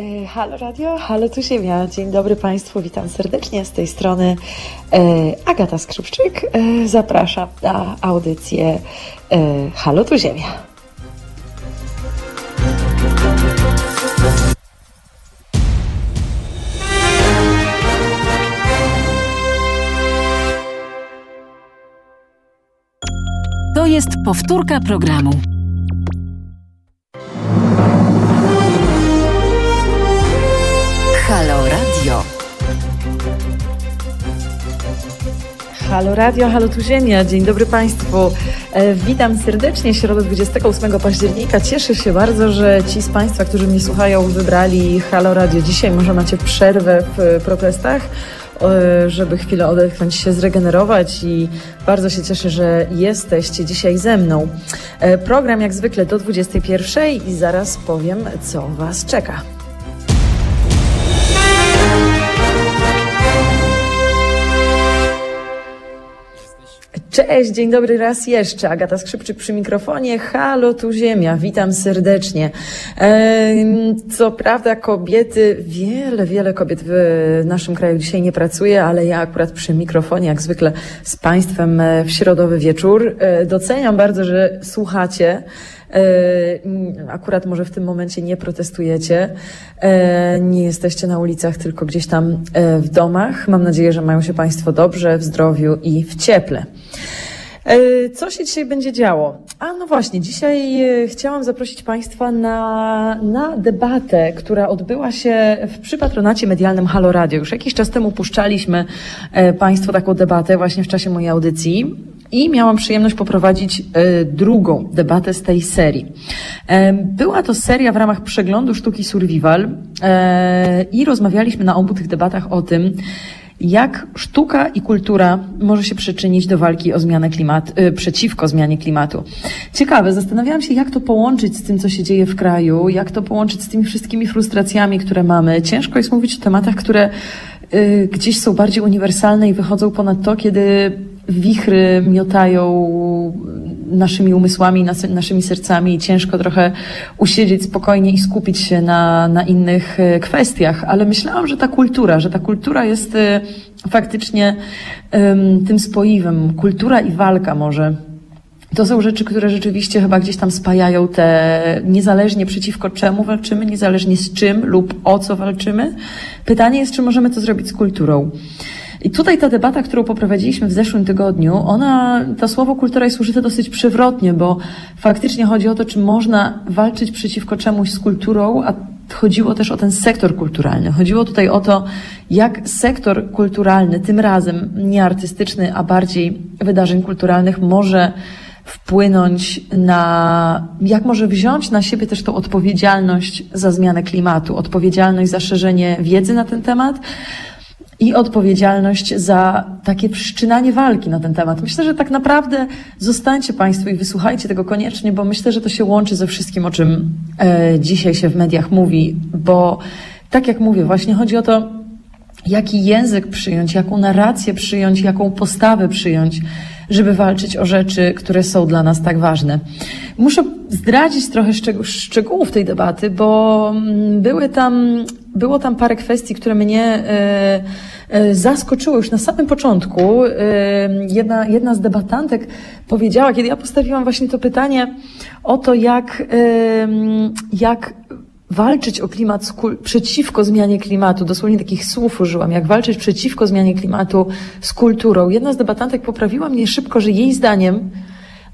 E, halo Radio, halo tu Ziemia. Dzień dobry Państwu, witam serdecznie z tej strony e, Agata Skrzypczyk. E, zapraszam na audycję Halo tu Ziemia. To jest powtórka programu. Halo Radio, halo tu Ziemia. Dzień dobry Państwu. E, witam serdecznie środę 28 października. Cieszę się bardzo, że ci z Państwa, którzy mnie słuchają, wybrali Halo Radio dzisiaj. Może macie przerwę w protestach e, żeby chwilę odetchnąć się, zregenerować i bardzo się cieszę, że jesteście dzisiaj ze mną. E, program jak zwykle do 21 i zaraz powiem, co Was czeka. Cześć, dzień dobry raz jeszcze. Agata Skrzypczyk przy mikrofonie. Halo, tu Ziemia. Witam serdecznie. Co prawda kobiety, wiele, wiele kobiet w naszym kraju dzisiaj nie pracuje, ale ja akurat przy mikrofonie, jak zwykle z Państwem e, w środowy wieczór. E, doceniam bardzo, że słuchacie. E, akurat może w tym momencie nie protestujecie, e, nie jesteście na ulicach, tylko gdzieś tam e, w domach. Mam nadzieję, że mają się Państwo dobrze, w zdrowiu i w cieple. Co się dzisiaj będzie działo? A no właśnie, dzisiaj chciałam zaprosić Państwa na, na debatę, która odbyła się w, przy patronacie medialnym Halo Radio. Już jakiś czas temu puszczaliśmy Państwu taką debatę właśnie w czasie mojej audycji i miałam przyjemność poprowadzić e, drugą debatę z tej serii. E, była to seria w ramach przeglądu sztuki Survival e, i rozmawialiśmy na obu tych debatach o tym, jak sztuka i kultura może się przyczynić do walki o zmianę klimatu, przeciwko zmianie klimatu. Ciekawe, zastanawiałam się, jak to połączyć z tym, co się dzieje w kraju, jak to połączyć z tymi wszystkimi frustracjami, które mamy. Ciężko jest mówić o tematach, które gdzieś są bardziej uniwersalne i wychodzą ponad to, kiedy wichry miotają naszymi umysłami, naszymi sercami i ciężko trochę usiedzieć spokojnie i skupić się na, na innych e, kwestiach, ale myślałam, że ta kultura, że ta kultura jest e, faktycznie tym spoiwem. Kultura i walka może. To są rzeczy, które rzeczywiście chyba gdzieś tam spajają te, niezależnie przeciwko czemu walczymy, niezależnie z czym lub o co walczymy. Pytanie jest, czy możemy to zrobić z kulturą. I tutaj ta debata, którą poprowadziliśmy w zeszłym tygodniu, ona, to słowo kultura jest użyte dosyć przewrotnie, bo faktycznie chodzi o to, czy można walczyć przeciwko czemuś z kulturą, a chodziło też o ten sektor kulturalny. Chodziło tutaj o to, jak sektor kulturalny, tym razem nie artystyczny, a bardziej wydarzeń kulturalnych może wpłynąć na, jak może wziąć na siebie też tą odpowiedzialność za zmianę klimatu, odpowiedzialność za szerzenie wiedzy na ten temat, i odpowiedzialność za takie wszczynanie walki na ten temat. Myślę, że tak naprawdę zostańcie Państwo i wysłuchajcie tego koniecznie, bo myślę, że to się łączy ze wszystkim, o czym e, dzisiaj się w mediach mówi, bo tak jak mówię, właśnie chodzi o to, jaki język przyjąć, jaką narrację przyjąć, jaką postawę przyjąć, żeby walczyć o rzeczy, które są dla nas tak ważne. Muszę zdradzić trochę szczegółów tej debaty, bo mm, były tam, było tam parę kwestii, które mnie e, e, zaskoczyły już na samym początku. E, jedna, jedna z debatantek powiedziała, kiedy ja postawiłam właśnie to pytanie o to, jak, jak walczyć o klimat przeciwko zmianie klimatu. Dosłownie takich słów użyłam, jak walczyć przeciwko zmianie klimatu z kulturą. Jedna z debatantek poprawiła mnie szybko, że jej zdaniem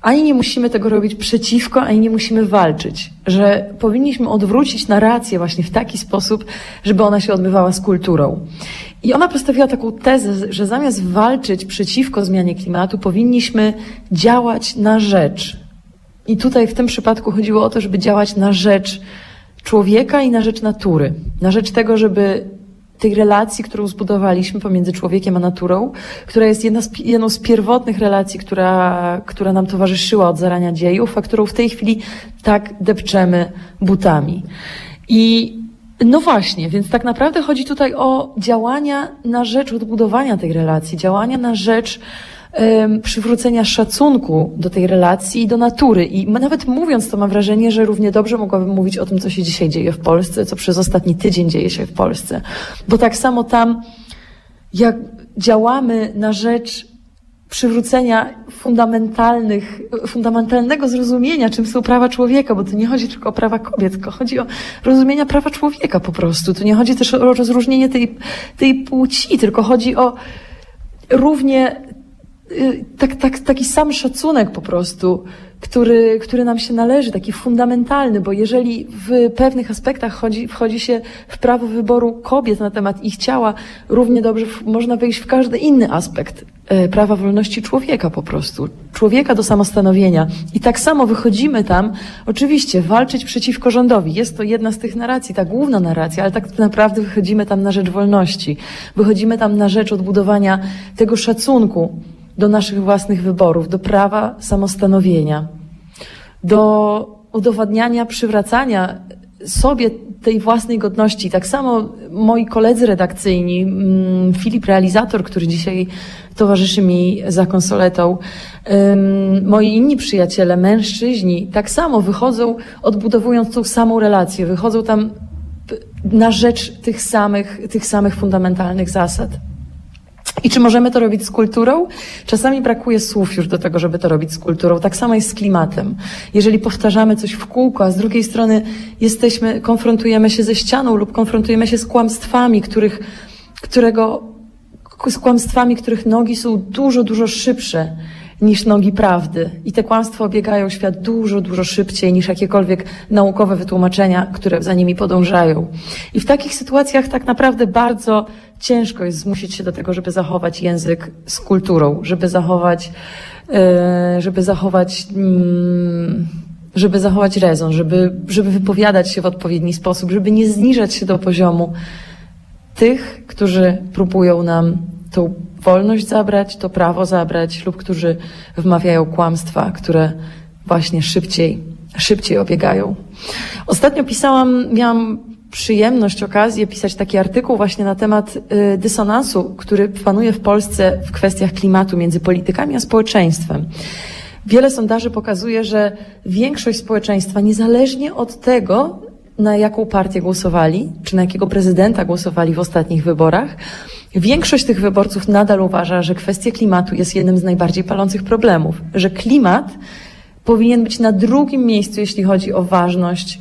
ani nie musimy tego robić przeciwko, ani nie musimy walczyć. Że powinniśmy odwrócić narrację właśnie w taki sposób, żeby ona się odbywała z kulturą. I ona postawiła taką tezę, że zamiast walczyć przeciwko zmianie klimatu, powinniśmy działać na rzecz. I tutaj w tym przypadku chodziło o to, żeby działać na rzecz człowieka i na rzecz natury. Na rzecz tego, żeby tej relacji, którą zbudowaliśmy pomiędzy człowiekiem a naturą, która jest jedna z, jedną z pierwotnych relacji, która, która nam towarzyszyła od zarania dziejów, a którą w tej chwili tak depczemy butami. I no właśnie, więc tak naprawdę chodzi tutaj o działania na rzecz odbudowania tej relacji, działania na rzecz przywrócenia szacunku do tej relacji i do natury. I nawet mówiąc to mam wrażenie, że równie dobrze mogłabym mówić o tym, co się dzisiaj dzieje w Polsce, co przez ostatni tydzień dzieje się w Polsce. Bo tak samo tam, jak działamy na rzecz przywrócenia fundamentalnych, fundamentalnego zrozumienia, czym są prawa człowieka, bo tu nie chodzi tylko o prawa kobiet, tylko chodzi o rozumienia prawa człowieka po prostu. Tu nie chodzi też o rozróżnienie tej, tej płci, tylko chodzi o równie tak, tak, taki sam szacunek po prostu, który, który nam się należy, taki fundamentalny, bo jeżeli w pewnych aspektach chodzi, wchodzi się w prawo wyboru kobiet na temat ich ciała, równie dobrze można wejść w każdy inny aspekt e, prawa wolności człowieka po prostu, człowieka do samostanowienia. I tak samo wychodzimy tam, oczywiście, walczyć przeciwko rządowi. Jest to jedna z tych narracji, ta główna narracja, ale tak naprawdę wychodzimy tam na rzecz wolności. Wychodzimy tam na rzecz odbudowania tego szacunku, do naszych własnych wyborów, do prawa samostanowienia, do udowadniania, przywracania sobie tej własnej godności. Tak samo moi koledzy redakcyjni, mm, Filip realizator, który dzisiaj towarzyszy mi za konsoletą, moi inni przyjaciele, mężczyźni, tak samo wychodzą odbudowując tą samą relację, wychodzą tam na rzecz tych samych, tych samych fundamentalnych zasad. I czy możemy to robić z kulturą? Czasami brakuje słów już do tego, żeby to robić z kulturą. Tak samo jest z klimatem. Jeżeli powtarzamy coś w kółko, a z drugiej strony jesteśmy, konfrontujemy się ze ścianą lub konfrontujemy się z kłamstwami, których, którego, z kłamstwami, których nogi są dużo, dużo szybsze niż nogi prawdy. I te kłamstwa obiegają świat dużo, dużo szybciej niż jakiekolwiek naukowe wytłumaczenia, które za nimi podążają. I w takich sytuacjach tak naprawdę bardzo ciężko jest zmusić się do tego, żeby zachować język z kulturą, żeby zachować, e, żeby zachować, mm, żeby zachować rezon, żeby, żeby wypowiadać się w odpowiedni sposób, żeby nie zniżać się do poziomu tych, którzy próbują nam tą wolność zabrać, to prawo zabrać, lub którzy wmawiają kłamstwa, które właśnie szybciej, szybciej obiegają. Ostatnio pisałam, miałam przyjemność, okazję pisać taki artykuł właśnie na temat y, dysonansu, który panuje w Polsce w kwestiach klimatu między politykami a społeczeństwem. Wiele sondaży pokazuje, że większość społeczeństwa, niezależnie od tego, na jaką partię głosowali, czy na jakiego prezydenta głosowali w ostatnich wyborach, większość tych wyborców nadal uważa, że kwestia klimatu jest jednym z najbardziej palących problemów, że klimat powinien być na drugim miejscu, jeśli chodzi o ważność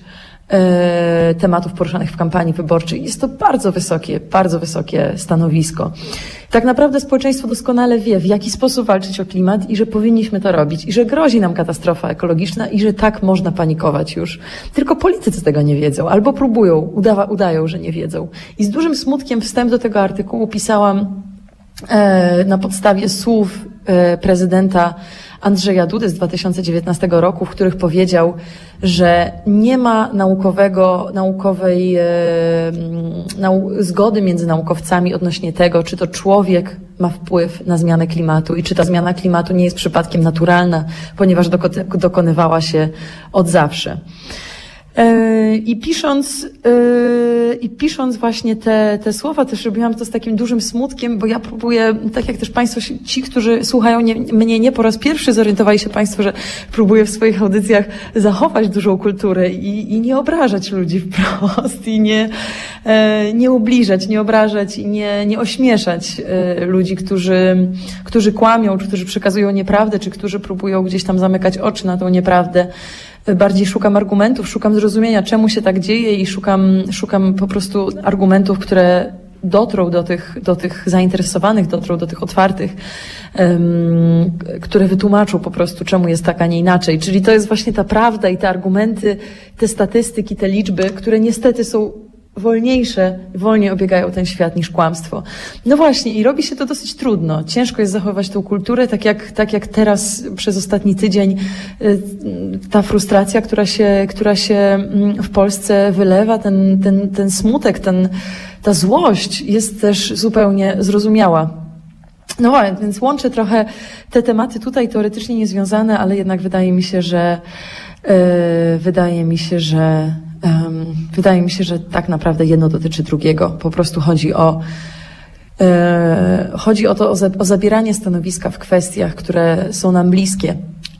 tematów poruszanych w kampanii wyborczej. Jest to bardzo wysokie, bardzo wysokie stanowisko. Tak naprawdę społeczeństwo doskonale wie, w jaki sposób walczyć o klimat i że powinniśmy to robić, i że grozi nam katastrofa ekologiczna i że tak można panikować już. Tylko politycy tego nie wiedzą, albo próbują, udawa, udają, że nie wiedzą. I z dużym smutkiem wstęp do tego artykułu pisałam e, na podstawie słów e, prezydenta Andrzeja Dudy z 2019 roku, w których powiedział, że nie ma naukowego, naukowej e, nau, zgody między naukowcami odnośnie tego, czy to człowiek ma wpływ na zmianę klimatu i czy ta zmiana klimatu nie jest przypadkiem naturalna, ponieważ doko, dokonywała się od zawsze. I pisząc, i pisząc właśnie te, te słowa, też robiłam to z takim dużym smutkiem, bo ja próbuję, tak jak też Państwo, ci, którzy słuchają nie, mnie nie po raz pierwszy, zorientowali się Państwo, że próbuję w swoich audycjach zachować dużą kulturę i, i nie obrażać ludzi wprost i nie, nie ubliżać, nie obrażać i nie, nie ośmieszać ludzi, którzy, którzy kłamią, czy którzy przekazują nieprawdę, czy którzy próbują gdzieś tam zamykać oczy na tą nieprawdę bardziej szukam argumentów, szukam zrozumienia, czemu się tak dzieje i szukam, szukam po prostu argumentów, które dotrą do tych, do tych zainteresowanych, dotrą do tych otwartych, um, które wytłumaczą po prostu, czemu jest tak, a nie inaczej. Czyli to jest właśnie ta prawda i te argumenty, te statystyki, te liczby, które niestety są wolniejsze, wolniej obiegają ten świat niż kłamstwo. No właśnie, i robi się to dosyć trudno. Ciężko jest zachować tą kulturę, tak jak, tak jak teraz przez ostatni tydzień ta frustracja, która się, która się w Polsce wylewa, ten, ten, ten smutek, ten, ta złość jest też zupełnie zrozumiała. No właśnie, więc łączę trochę te tematy tutaj teoretycznie niezwiązane, ale jednak wydaje mi się, że yy, wydaje mi się, że wydaje mi się, że tak naprawdę jedno dotyczy drugiego. Po prostu chodzi o E, chodzi o to, o, za, o zabieranie stanowiska w kwestiach, które są nam bliskie,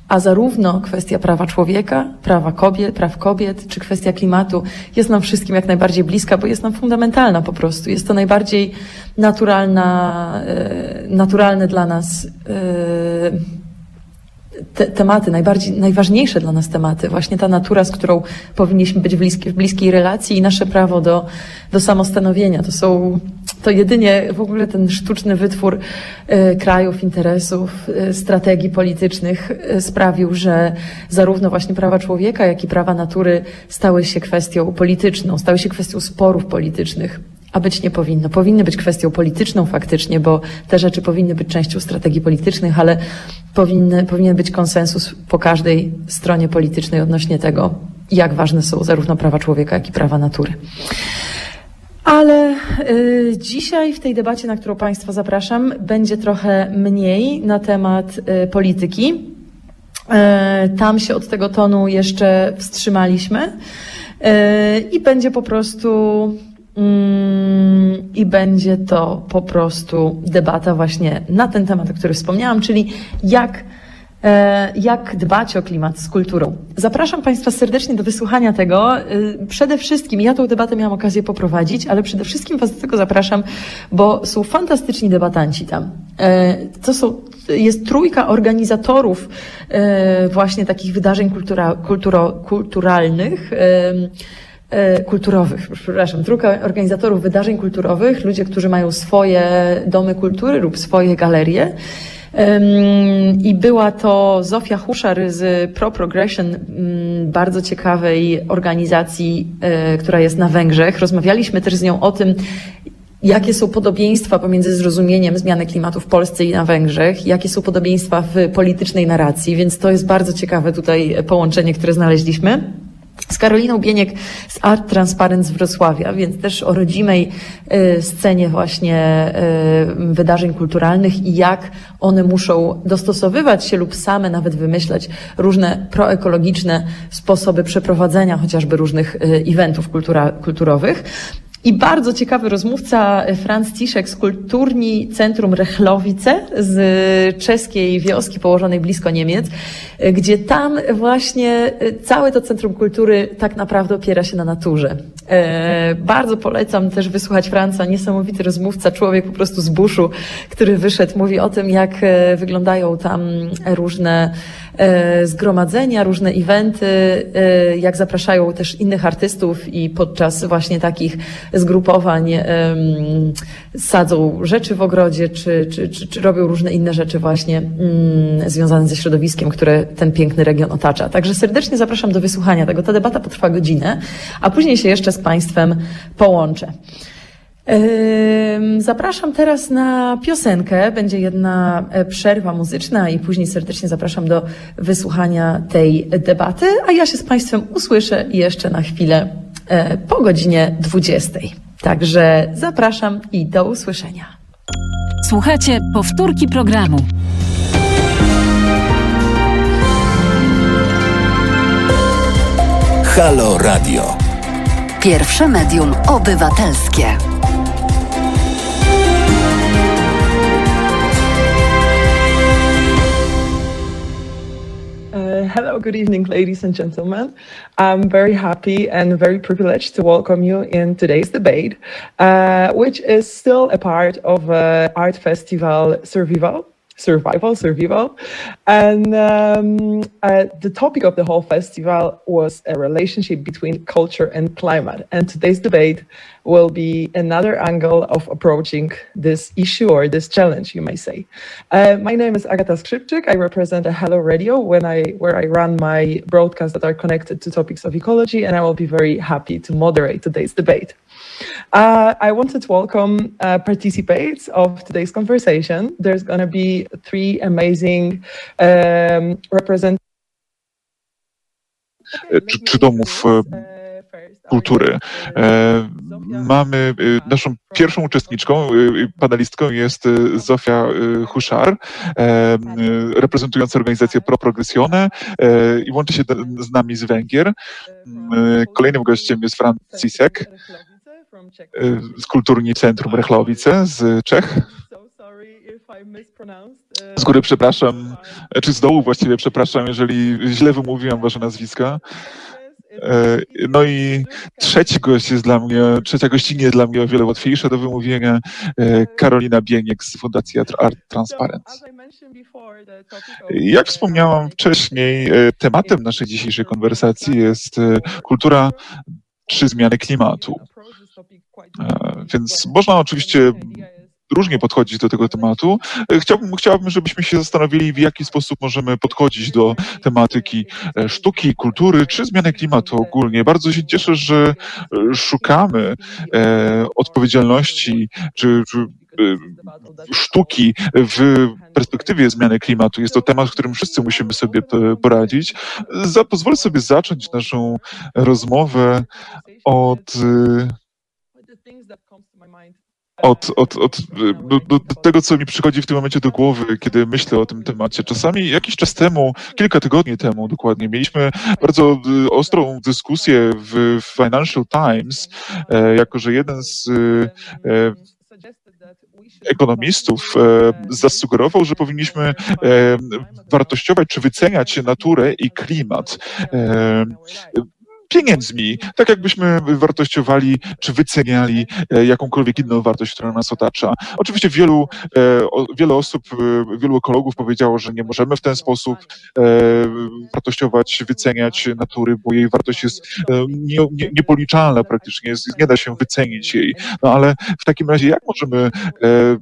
a zarówno kwestia prawa człowieka, prawa kobiet, praw kobiet, czy kwestia klimatu jest nam wszystkim jak najbardziej bliska, bo jest nam fundamentalna po prostu. Jest to najbardziej naturalna, e, naturalne dla nas e, te, tematy, najbardziej, najważniejsze dla nas tematy, właśnie ta natura, z którą powinniśmy być w, bliskiej, w bliskiej relacji i nasze prawo do, do samostanowienia. To są, to jedynie w ogóle ten sztuczny wytwór y, krajów, interesów, y, strategii politycznych y, sprawił, że zarówno właśnie prawa człowieka, jak i prawa natury stały się kwestią polityczną, stały się kwestią sporów politycznych a być nie powinno. Powinny być kwestią polityczną faktycznie, bo te rzeczy powinny być częścią strategii politycznych, ale powinny, powinien być konsensus po każdej stronie politycznej odnośnie tego, jak ważne są zarówno prawa człowieka, jak i prawa natury. Ale y, dzisiaj w tej debacie, na którą Państwa zapraszam, będzie trochę mniej na temat y, polityki. Y, tam się od tego tonu jeszcze wstrzymaliśmy y, i będzie po prostu I będzie to po prostu debata właśnie na ten temat, o którym wspomniałam, czyli jak, e, jak dbać o klimat z kulturą. Zapraszam Państwa serdecznie do wysłuchania tego. E, przede wszystkim, ja tą debatę miałam okazję poprowadzić, ale przede wszystkim Was do tego zapraszam, bo są fantastyczni debatanci tam. E, to są, jest trójka organizatorów właśnie takich wydarzeń kultura, kulturo, kulturalnych kulturowych, przepraszam, trójka organizatorów wydarzeń kulturowych, ludzie, którzy mają swoje domy kultury lub swoje galerie. I była to Zofia Huszar z Pro Progression, bardzo ciekawej organizacji, e, która jest na Węgrzech. Rozmawialiśmy też z nią o tym, jakie są podobieństwa pomiędzy zrozumieniem zmiany klimatu w Polsce i na Węgrzech, jakie są podobieństwa w politycznej narracji, więc to jest bardzo ciekawe tutaj połączenie, które znaleźliśmy z Karoliną Bieniek z Art Transparent z Wrocławia, więc też o rodzimej y, scenie właśnie y, wydarzeń kulturalnych i jak one muszą dostosowywać się lub same nawet wymyślać różne proekologiczne sposoby przeprowadzenia chociażby różnych y, eventów kultura, kulturowych. I bardzo ciekawy rozmówca e, Franz Ciszek z Kulturni Centrum Rechlowice z czeskiej wioski położonej blisko Niemiec, e, gdzie tam właśnie e, całe to Centrum Kultury tak naprawdę opiera się na naturze. E, bardzo polecam też wysłuchać Franca, niesamowity rozmówca, człowiek po prostu z buszu, który wyszedł, mówi o tym, jak wyglądają tam różne E, zgromadzenia, różne eventy, e, jak zapraszają też innych artystów i podczas właśnie takich zgrupowań sadzą rzeczy w ogrodzie, czy, czy, czy, czy robią różne inne rzeczy właśnie mm, związane ze środowiskiem, które ten piękny region otacza. Także serdecznie zapraszam do wysłuchania tego. Ta debata potrwa godzinę, a później się jeszcze z Państwem połączę. Zapraszam teraz na piosenkę. Będzie jedna e, przerwa muzyczna i później serdecznie zapraszam do wysłuchania tej debaty, a ja się z Państwem usłyszę jeszcze na chwilę e, po godzinie 20. Także zapraszam i do usłyszenia. Słuchajcie powtórki programu. Halo Radio. Pierwsze medium obywatelskie. hello, good evening, ladies and gentlemen. I'm very happy and very privileged to welcome you in today's debate, uh, which is still a part of uh, Art Festival Survival survival, survival. And um, uh, the topic of the whole festival was a relationship between culture and climate. And today's debate will be another angle of approaching this issue or this challenge, you may say. Uh, my name is Agata Skrzypczyk. I represent a Hello Radio when I, where I run my broadcasts that are connected to topics of ecology, and I will be very happy to moderate today's debate. Uh, I wanted to welcome uh, participants of today's conversation. There's going to be three amazing um, representatives. Kultury. E, mamy naszą pierwszą uczestniczką, panelistką jest Zofia Huszar, e, reprezentująca organizację Pro Progressione e, i łączy się z nami z Węgier. Kolejnym gościem jest Francisek z Kulturni Centrum Rechlowice z Czech. Z góry przepraszam, czy z dołu właściwie przepraszam, jeżeli źle wymówiłam wasze nazwiska. No i trzeci gość jest dla mnie, trzecia gościnie jest dla mnie o wiele łatwiejsza do wymówienia. Karolina Bieniek z Fundacji Art Transparency. Jak wspomniałam wcześniej, tematem naszej dzisiejszej konwersacji jest kultura czy zmiany klimatu. Więc można oczywiście różnie podchodzić do tego tematu. Chciałbym, chciałbym, żebyśmy się zastanowili, w jaki sposób możemy podchodzić do tematyki sztuki, kultury czy zmiany klimatu ogólnie. Bardzo się cieszę, że szukamy e, odpowiedzialności czy, czy sztuki w perspektywie zmiany klimatu. Jest to temat, z którym wszyscy musimy sobie poradzić. Za, pozwolę sobie zacząć naszą rozmowę od od, od, od do, do, tego, co mi przychodzi w tym momencie do głowy, kiedy myślę o tym temacie. Czasami jakiś czas temu, kilka tygodni temu dokładnie, mieliśmy bardzo ostrą dyskusję w Financial Times, e, jako że jeden z e, ekonomistów e, zasugerował, że powinniśmy wartościować czy wyceniać naturę i klimat pieniędzmi, tak jakbyśmy wartościowali czy wyceniali e, jakąkolwiek inną wartość, która nas otacza. Oczywiście wielu, e, wiele osób, e, wielu ekologów powiedziało, że nie możemy w ten sposób wartościować, wyceniać natury, bo jej wartość jest nie, nie, niepoliczalna praktycznie, jest, nie da się wycenić jej. No ale w takim razie jak możemy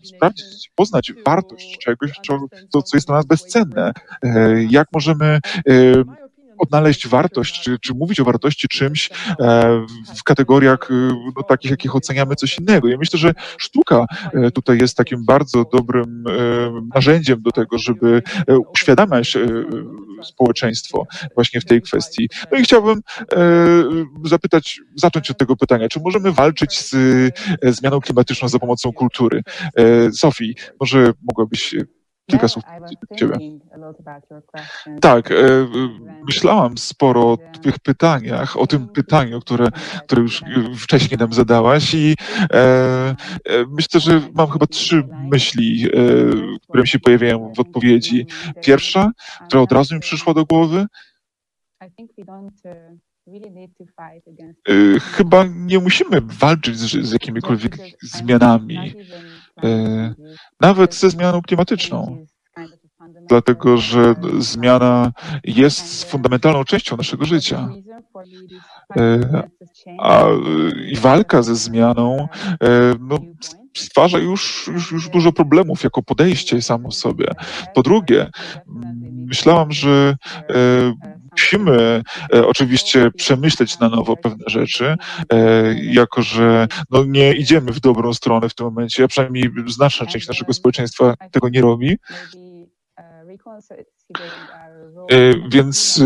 sprawdzić, poznać wartość czegoś, co, co jest dla nas bezcenne? Jak możemy odnaleźć wartość, czy, czy mówić o wartości czymś e, w kategoriach e, no, takich, jakich oceniamy coś innego. Ja myślę, że sztuka e, tutaj jest takim bardzo dobrym narzędziem do tego, żeby uświadamiać społeczeństwo właśnie w tej kwestii. No i chciałbym zapytać, zacząć od tego pytania, czy możemy walczyć z zmianą klimatyczną za pomocą kultury? Sofii, może mogłabyś kilka słów ciebie. Tak, e, myślałam sporo o tych pytaniach, o tym pytaniu, które, które już wcześniej nam zadałaś i e, e, myślę, że mam chyba trzy myśli, e, które mi się pojawiają w odpowiedzi. Pierwsza, która od razu mi przyszła do głowy, e, Chyba nie musimy walczyć z, z jakimikolwiek zmianami. E, nawet ze zmianą klimatyczną. Dlatego, że zmiana jest fundamentalną częścią naszego życia. E, a walka ze zmianą e, no, stwarza już, już, już dużo problemów jako podejście samo sobie. Po drugie, myślałam, że musimy e, oczywiście przemyśleć na nowo pewne rzeczy, e, jako że no, nie idziemy w dobrą stronę w tym momencie, a przynajmniej znaczna część naszego społeczeństwa tego nie robi. E, więc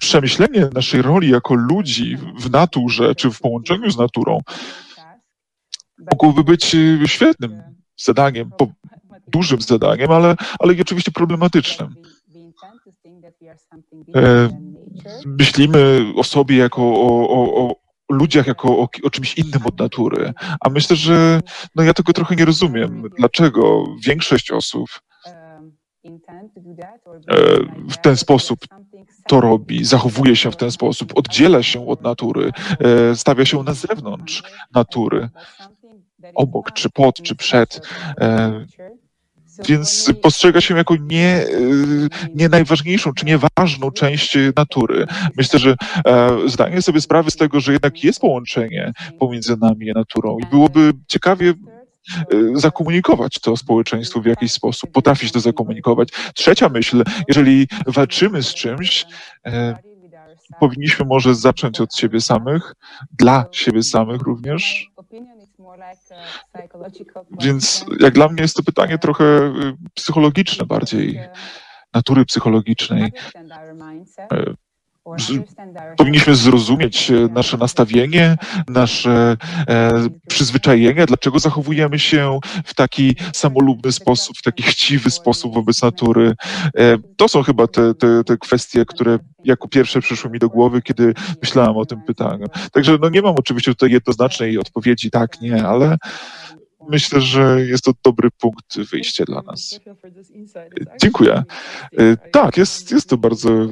przemyślenie naszej roli jako ludzi w naturze, czy w połączeniu z naturą, mogłoby być świetnym zadaniem, dużym zadaniem, ale, ale oczywiście problematycznym. E, myślimy o sobie jako o, o, o ludziach jako o, o, czymś innym od natury. A myślę, że no ja tego trochę nie rozumiem. Dlaczego większość osób e, w ten sposób to robi, zachowuje się w ten sposób, oddziela się od natury, e, stawia się na zewnątrz natury, obok, czy pod, czy przed. Więc postrzega się jako nie, y, nie najważniejszą czy nieważną część natury. Myślę, że e, zdaję sobie sprawę z tego, że jednak jest połączenie pomiędzy nami a naturą i byłoby ciekawie y, zakomunikować to społeczeństwu w jakiś sposób, potrafić to zakomunikować. Trzecia myśl, jeżeli walczymy z czymś, e, powinniśmy może zacząć od siebie samych, dla siebie samych również, więc jak dla mnie jest to pytanie trochę y, psychologiczne bardziej, natury psychologicznej. Powinniśmy zrozumieć e, nasze nastawienie, nasze e, przyzwyczajenie, dlaczego zachowujemy się w taki samolubny sposób, w taki chciwy sposób wobec natury. E, to są chyba te, te, te kwestie, które jako pierwsze przyszły mi do głowy, kiedy myślałem o tym pytaniu. Także no nie mam oczywiście tutaj jednoznacznej odpowiedzi, tak, nie, ale myślę, że jest to dobry punkt wyjścia dla nas. Dziękuję. E, tak, jest, jest to bardzo e,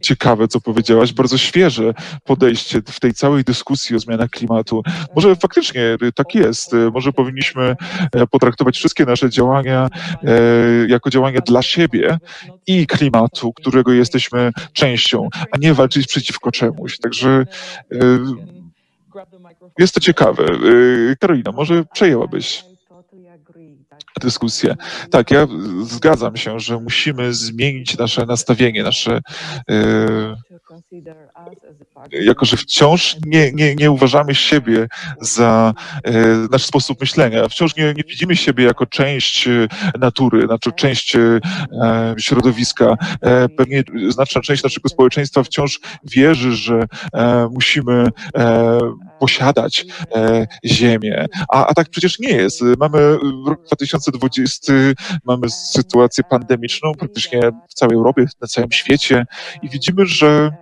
ciekawe, co powiedziałaś, bardzo świeże podejście w tej całej dyskusji o zmianach klimatu. Może faktycznie tak jest. Może powinniśmy potraktować wszystkie nasze działania jako działania dla siebie i klimatu, którego jesteśmy częścią, a nie walczyć przeciwko czemuś. Także jest to ciekawe. Y, Karolina, może przejęłabyś dyskusję. Tak, ja zgadzam się, że musimy zmienić nasze nastawienie, nasze. Jako, że wciąż nie, nie, nie uważamy siebie za yy, nasz sposób myślenia, wciąż nie, nie widzimy siebie jako część natury, znaczy część yy, środowiska. Pewnie znaczna część naszego społeczeństwa wciąż wierzy, że musimy posiadać ziemię, a, a tak przecież nie jest. Mamy rok 2020, mamy sytuację pandemiczną praktycznie w całej Europie, na całym świecie i widzimy, że e,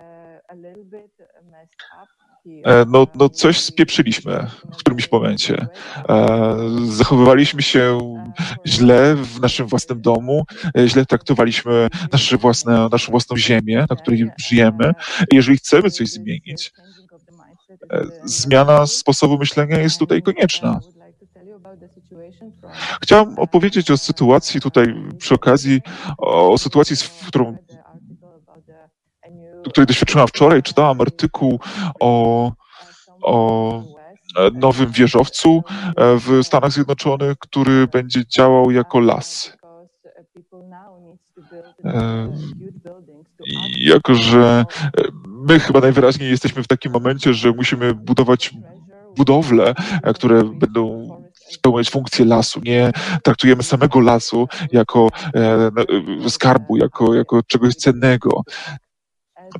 no, no coś spieprzyliśmy w którymś momencie. E, zachowywaliśmy się źle w naszym własnym domu, e, źle traktowaliśmy nasze własne, naszą własną ziemię, na której żyjemy. Jeżeli chcemy coś zmienić, zmiana sposobu myślenia jest tutaj konieczna. Chciałam opowiedzieć o sytuacji tutaj przy okazji, o sytuacji, w którą, której doświadczyłam wczoraj. Czytałam artykuł o, o nowym wieżowcu w Stanach Zjednoczonych, który będzie działał jako las. Jako, że my chyba najwyraźniej jesteśmy w takim momencie, że musimy budować budowle, które będą spełniać funkcję lasu. Nie traktujemy samego lasu jako e, skarbu, jako, jako czegoś cennego.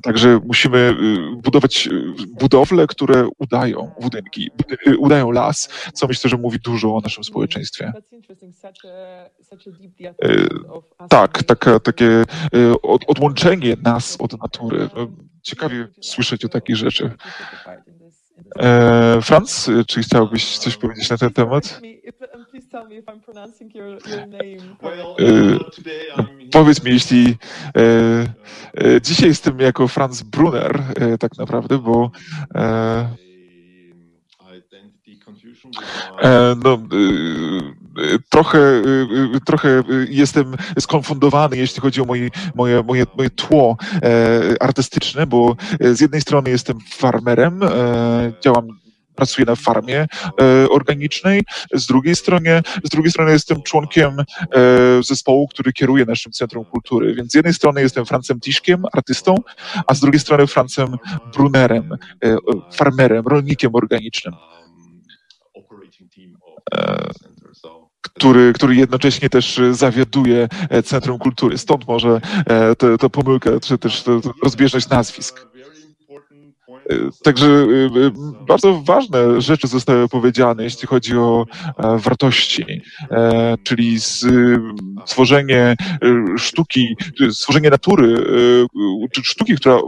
Także musimy y, budować y, budowle, które udają budynki, y, udają las, co myślę, że mówi dużo o naszym społeczeństwie. Tak, taka, takie odłączenie nas od natury. No, ciekawie słyszeć o takich rzeczach. E, Franz, czy chciałbyś coś powiedzieć na ten temat? E, powiedz mi, jeśli e, e, dzisiaj jestem jako Franz Brunner, e, tak naprawdę, bo e, no, trochę, trochę jestem skonfundowany, jeśli chodzi o moje, moje, moje, moje tło artystyczne, bo z jednej strony jestem farmerem, działam pracuję na farmie e, organicznej, z drugiej strony, z drugiej strony jestem członkiem e, zespołu, który kieruje naszym Centrum Kultury. Więc z jednej strony jestem Francem Tiszkiem, artystą, a z drugiej strony Francem Brunerem, e, farmerem, rolnikiem organicznym. E, który, który jednocześnie też zawiaduje e, Centrum Kultury. Stąd może e, to, pomyłka, czy też to rozbieżność nazwisk. Także bardzo ważne rzeczy zostały powiedziane, jeśli chodzi o wartości, czyli stworzenie sztuki, stworzenie natury, czy sztuki, która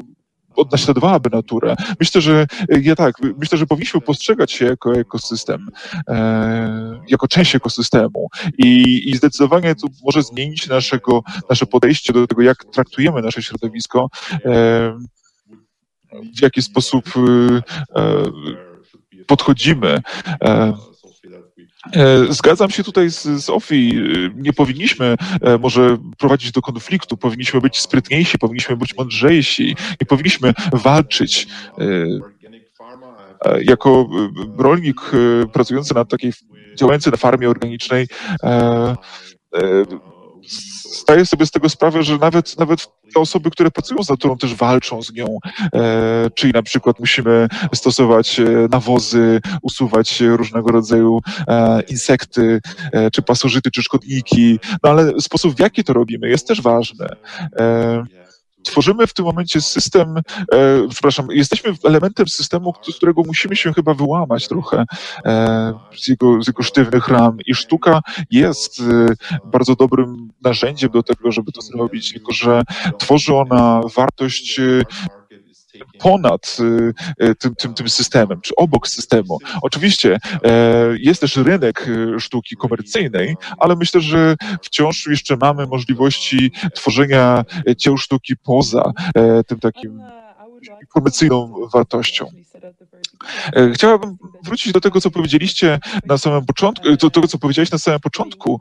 odnaśladowałaby naturę. Myślę, że ja tak, myślę, że powinniśmy postrzegać się jako ekosystem, e, jako część ekosystemu i, i zdecydowanie to może zmienić naszego, nasze podejście do tego, jak traktujemy nasze środowisko, e, w jaki sposób e, e podchodzimy. E, E, zgadzam się tutaj z, z Ofi. Nie powinniśmy e, może prowadzić do konfliktu, powinniśmy być sprytniejsi, powinniśmy być mądrzejsi, nie powinniśmy walczyć. E, jako rolnik pracujący na takiej, działający na farmie organicznej, zdaję sobie z tego sprawę, że nawet, nawet te osoby, które pracują z naturą, też walczą z nią. E, czyli na przykład musimy stosować e, nawozy, usuwać różnego rodzaju e, insekty, e, czy pasożyty, czy szkodniki. No ale sposób, w jaki to robimy, jest też ważny. E, tworzymy w tym momencie system, e, przepraszam, jesteśmy elementem systemu, z którego musimy się chyba wyłamać trochę e, z, jego, z jego sztywnych ram. I sztuka jest e, bardzo dobrym narzędziem do tego, żeby to zrobić, tylko że tworzy ona wartość e, ponad e, e, tym, tym, tym systemem, czy obok systemu. Oczywiście e, jest też rynek sztuki komercyjnej, ale myślę, że wciąż jeszcze mamy możliwości tworzenia dzieł sztuki poza tym takim komercyjną wartością. Chciałabym wrócić do tego, co powiedzieliście na samym początku, do tego, co powiedziałeś na samym początku.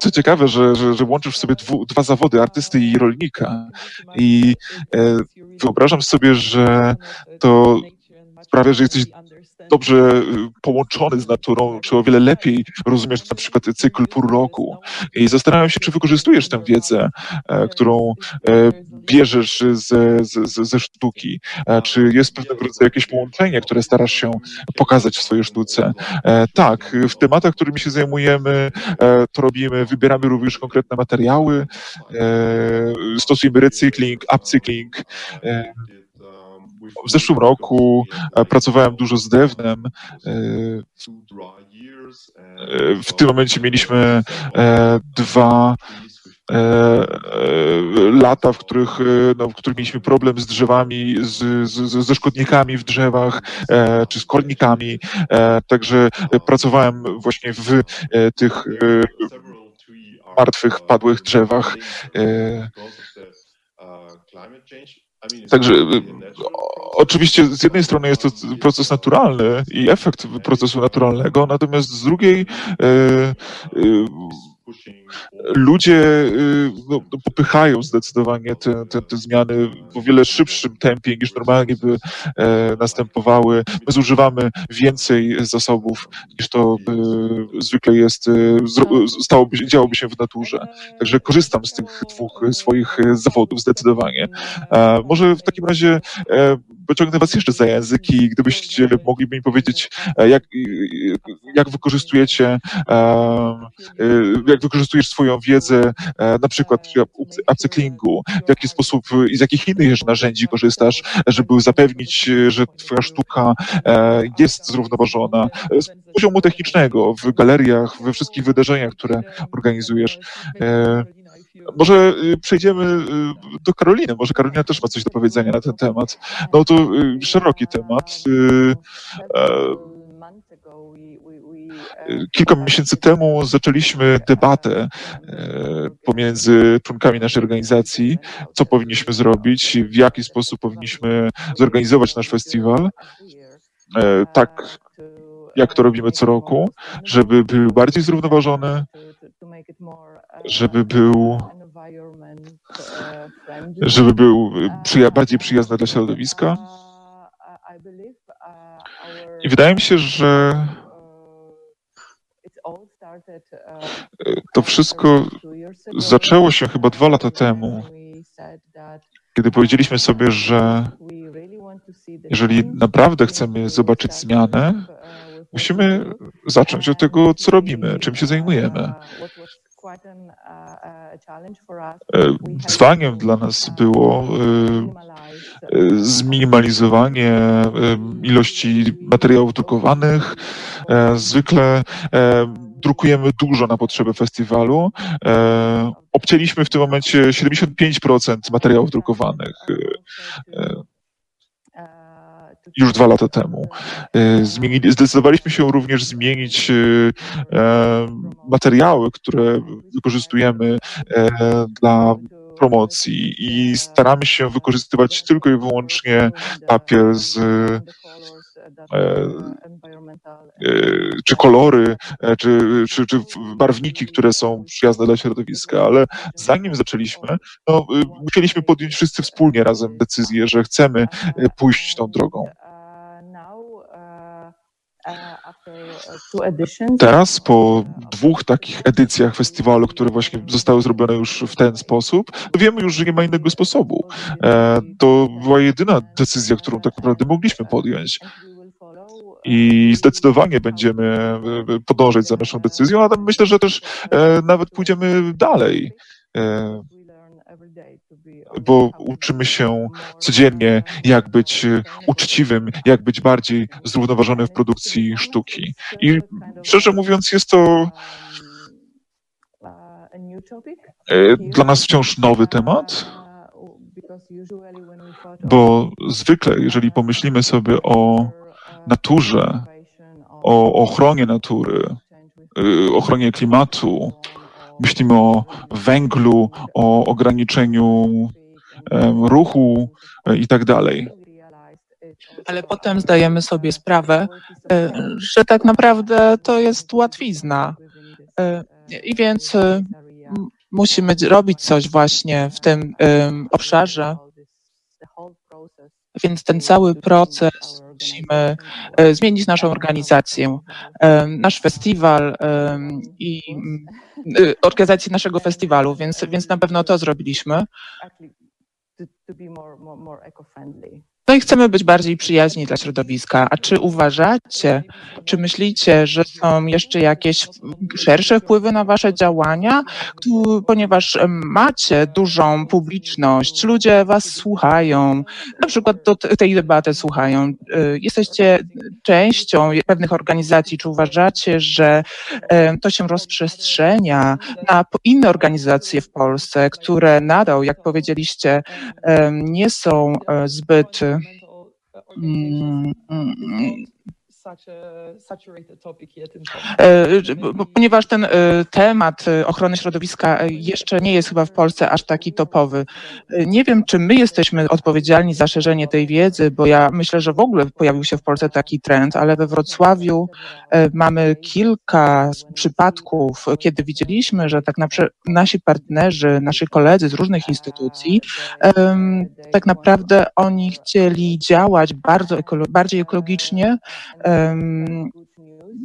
Co ciekawe, że, że, że łączysz sobie dwu, dwa zawody, artysty i rolnika. I wyobrażam sobie, że to sprawia, że jesteś dobrze połączony z naturą, czy o wiele lepiej rozumiesz na przykład cykl pół roku. I zastanawiam się, czy wykorzystujesz tę wiedzę, którą bierzesz ze, ze, ze sztuki? Czy jest pewnego rodzaju jakieś połączenie, które starasz się pokazać w swojej sztuce? Tak, w tematach, którymi się zajmujemy, to robimy, wybieramy również konkretne materiały, stosujemy recykling, upcykling. W zeszłym roku pracowałem dużo z drewnem. W tym momencie mieliśmy dwa E, e, lata, w których, e, no, w których mieliśmy problem z drzewami, z, z, ze szkodnikami w drzewach, czy z kornikami. Także pracowałem właśnie w tych martwych, padłych drzewach. Także oczywiście z jednej strony jest to proces naturalny i efekt procesu naturalnego, natomiast z drugiej ludzie y, no, no, popychają zdecydowanie te, te, te, zmiany w o wiele szybszym tempie niż normalnie by e, następowały. My zużywamy więcej zasobów niż to e, zwykle jest, e, stałoby, działoby się w naturze. Także korzystam z tych dwóch swoich zawodów zdecydowanie. E, może w takim razie e, pociągnę Was jeszcze za język i gdybyście mogliby mi powiedzieć, e, jak, jak wykorzystujecie, jak wykorzystujesz swoją wiedzę, na przykład przy upcyklingu, w jaki sposób i z jakich innych narzędzi korzystasz, żeby zapewnić, że Twoja sztuka jest zrównoważona z poziomu technicznego w galeriach, we wszystkich wydarzeniach, które organizujesz. Może y, przejdziemy y, do Karoliny. Może Karolina też ma coś do powiedzenia na ten temat. No to y, szeroki temat. E, kilka miesięcy temu zaczęliśmy debatę e, pomiędzy członkami naszej organizacji, co powinniśmy zrobić, w jaki sposób powinniśmy zorganizować nasz festiwal. E, tak jak to robimy co roku, żeby był bardziej zrównoważony, żeby był żeby był przyja bardziej przyjazny dla środowiska. I wydaje mi się, że to wszystko zaczęło się chyba dwa lata temu, kiedy powiedzieliśmy sobie, że jeżeli naprawdę chcemy zobaczyć zmianę, musimy zacząć od tego, co robimy, czym się zajmujemy. Wyzwaniem dla nas było zminimalizowanie ilości materiałów drukowanych. Zwykle drukujemy dużo na potrzeby festiwalu. Obcięliśmy w tym momencie 75% materiałów drukowanych już dwa lata temu. E, zmienili, zdecydowaliśmy się również zmienić e, e, materiały, które wykorzystujemy dla promocji i staramy się wykorzystywać tylko i wyłącznie papier z czy kolory, czy, czy, czy barwniki, które są przyjazne dla środowiska, ale zanim zaczęliśmy, no, musieliśmy podjąć wszyscy wspólnie razem decyzję, że chcemy pójść tą drogą. Teraz po dwóch takich edycjach festiwalu, które właśnie zostały zrobione już w ten sposób, wiemy już, że nie ma innego sposobu. E, to była jedyna decyzja, którą tak naprawdę mogliśmy podjąć. I zdecydowanie będziemy e, podążać za naszą decyzją, ale myślę, że też e, nawet pójdziemy dalej. Bo uczymy się codziennie, jak być uczciwym, jak być bardziej zrównoważonym w produkcji sztuki. I szczerze mówiąc, jest to e, dla nas wciąż nowy temat, bo zwykle, jeżeli pomyślimy sobie o naturze, o ochronie natury, y, ochronie klimatu, myślimy o węglu, o ograniczeniu ruchu e, i tak dalej. Ale potem zdajemy sobie sprawę, e, że tak naprawdę to jest łatwizna. E, I więc musimy robić coś właśnie w tym obszarze. Więc ten cały proces musimy e, zmienić naszą organizację. E, nasz festiwal i e, organizację naszego festiwalu, więc, więc na pewno to zrobiliśmy. No i chcemy być bardziej przyjaźni dla środowiska. A czy uważacie, czy myślicie, że są jeszcze jakieś szersze wpływy na wasze działania? Ponieważ macie dużą publiczność, ludzie was słuchają, na przykład do tej debaty słuchają. Y, jesteście częścią pewnych organizacji. Czy uważacie, że to się rozprzestrzenia na inne organizacje w Polsce, które nadal, jak powiedzieliście, nie są e, zbyt Mm, mm, mm. E, ponieważ ten e, temat e, ochrony środowiska jeszcze nie jest chyba w Polsce aż taki topowy. Nie wiem, czy my jesteśmy odpowiedzialni za szerzenie tej wiedzy, bo ja myślę, że w ogóle pojawił się w Polsce taki trend, ale we Wrocławiu mamy kilka przypadków, kiedy widzieliśmy, że tak naprawdę nasi partnerzy, nasi koledzy z różnych instytucji, tak naprawdę oni chcieli działać bardzo bardziej ekologicznie,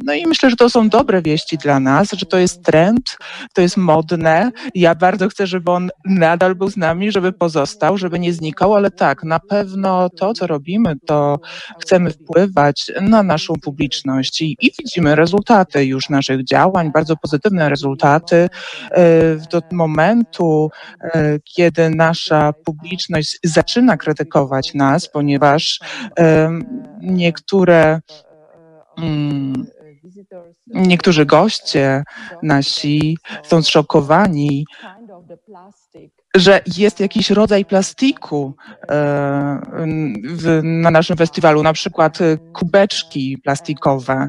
no i myślę, że to są dobre wieści dla nas, że to jest trend, to jest modne. Ja bardzo chcę, żeby on nadal był z nami, żeby pozostał, żeby nie znikał, ale tak, na pewno to, co robimy, to chcemy wpływać na naszą publiczność i, i widzimy rezultaty już naszych działań, bardzo pozytywne rezultaty. E, do momentu, e, kiedy nasza publiczność zaczyna krytykować nas, ponieważ niektóre niektórzy goście nasi są zszokowani, że jest jakiś rodzaj plastiku e, na naszym festiwalu, na przykład kubeczki plastikowe.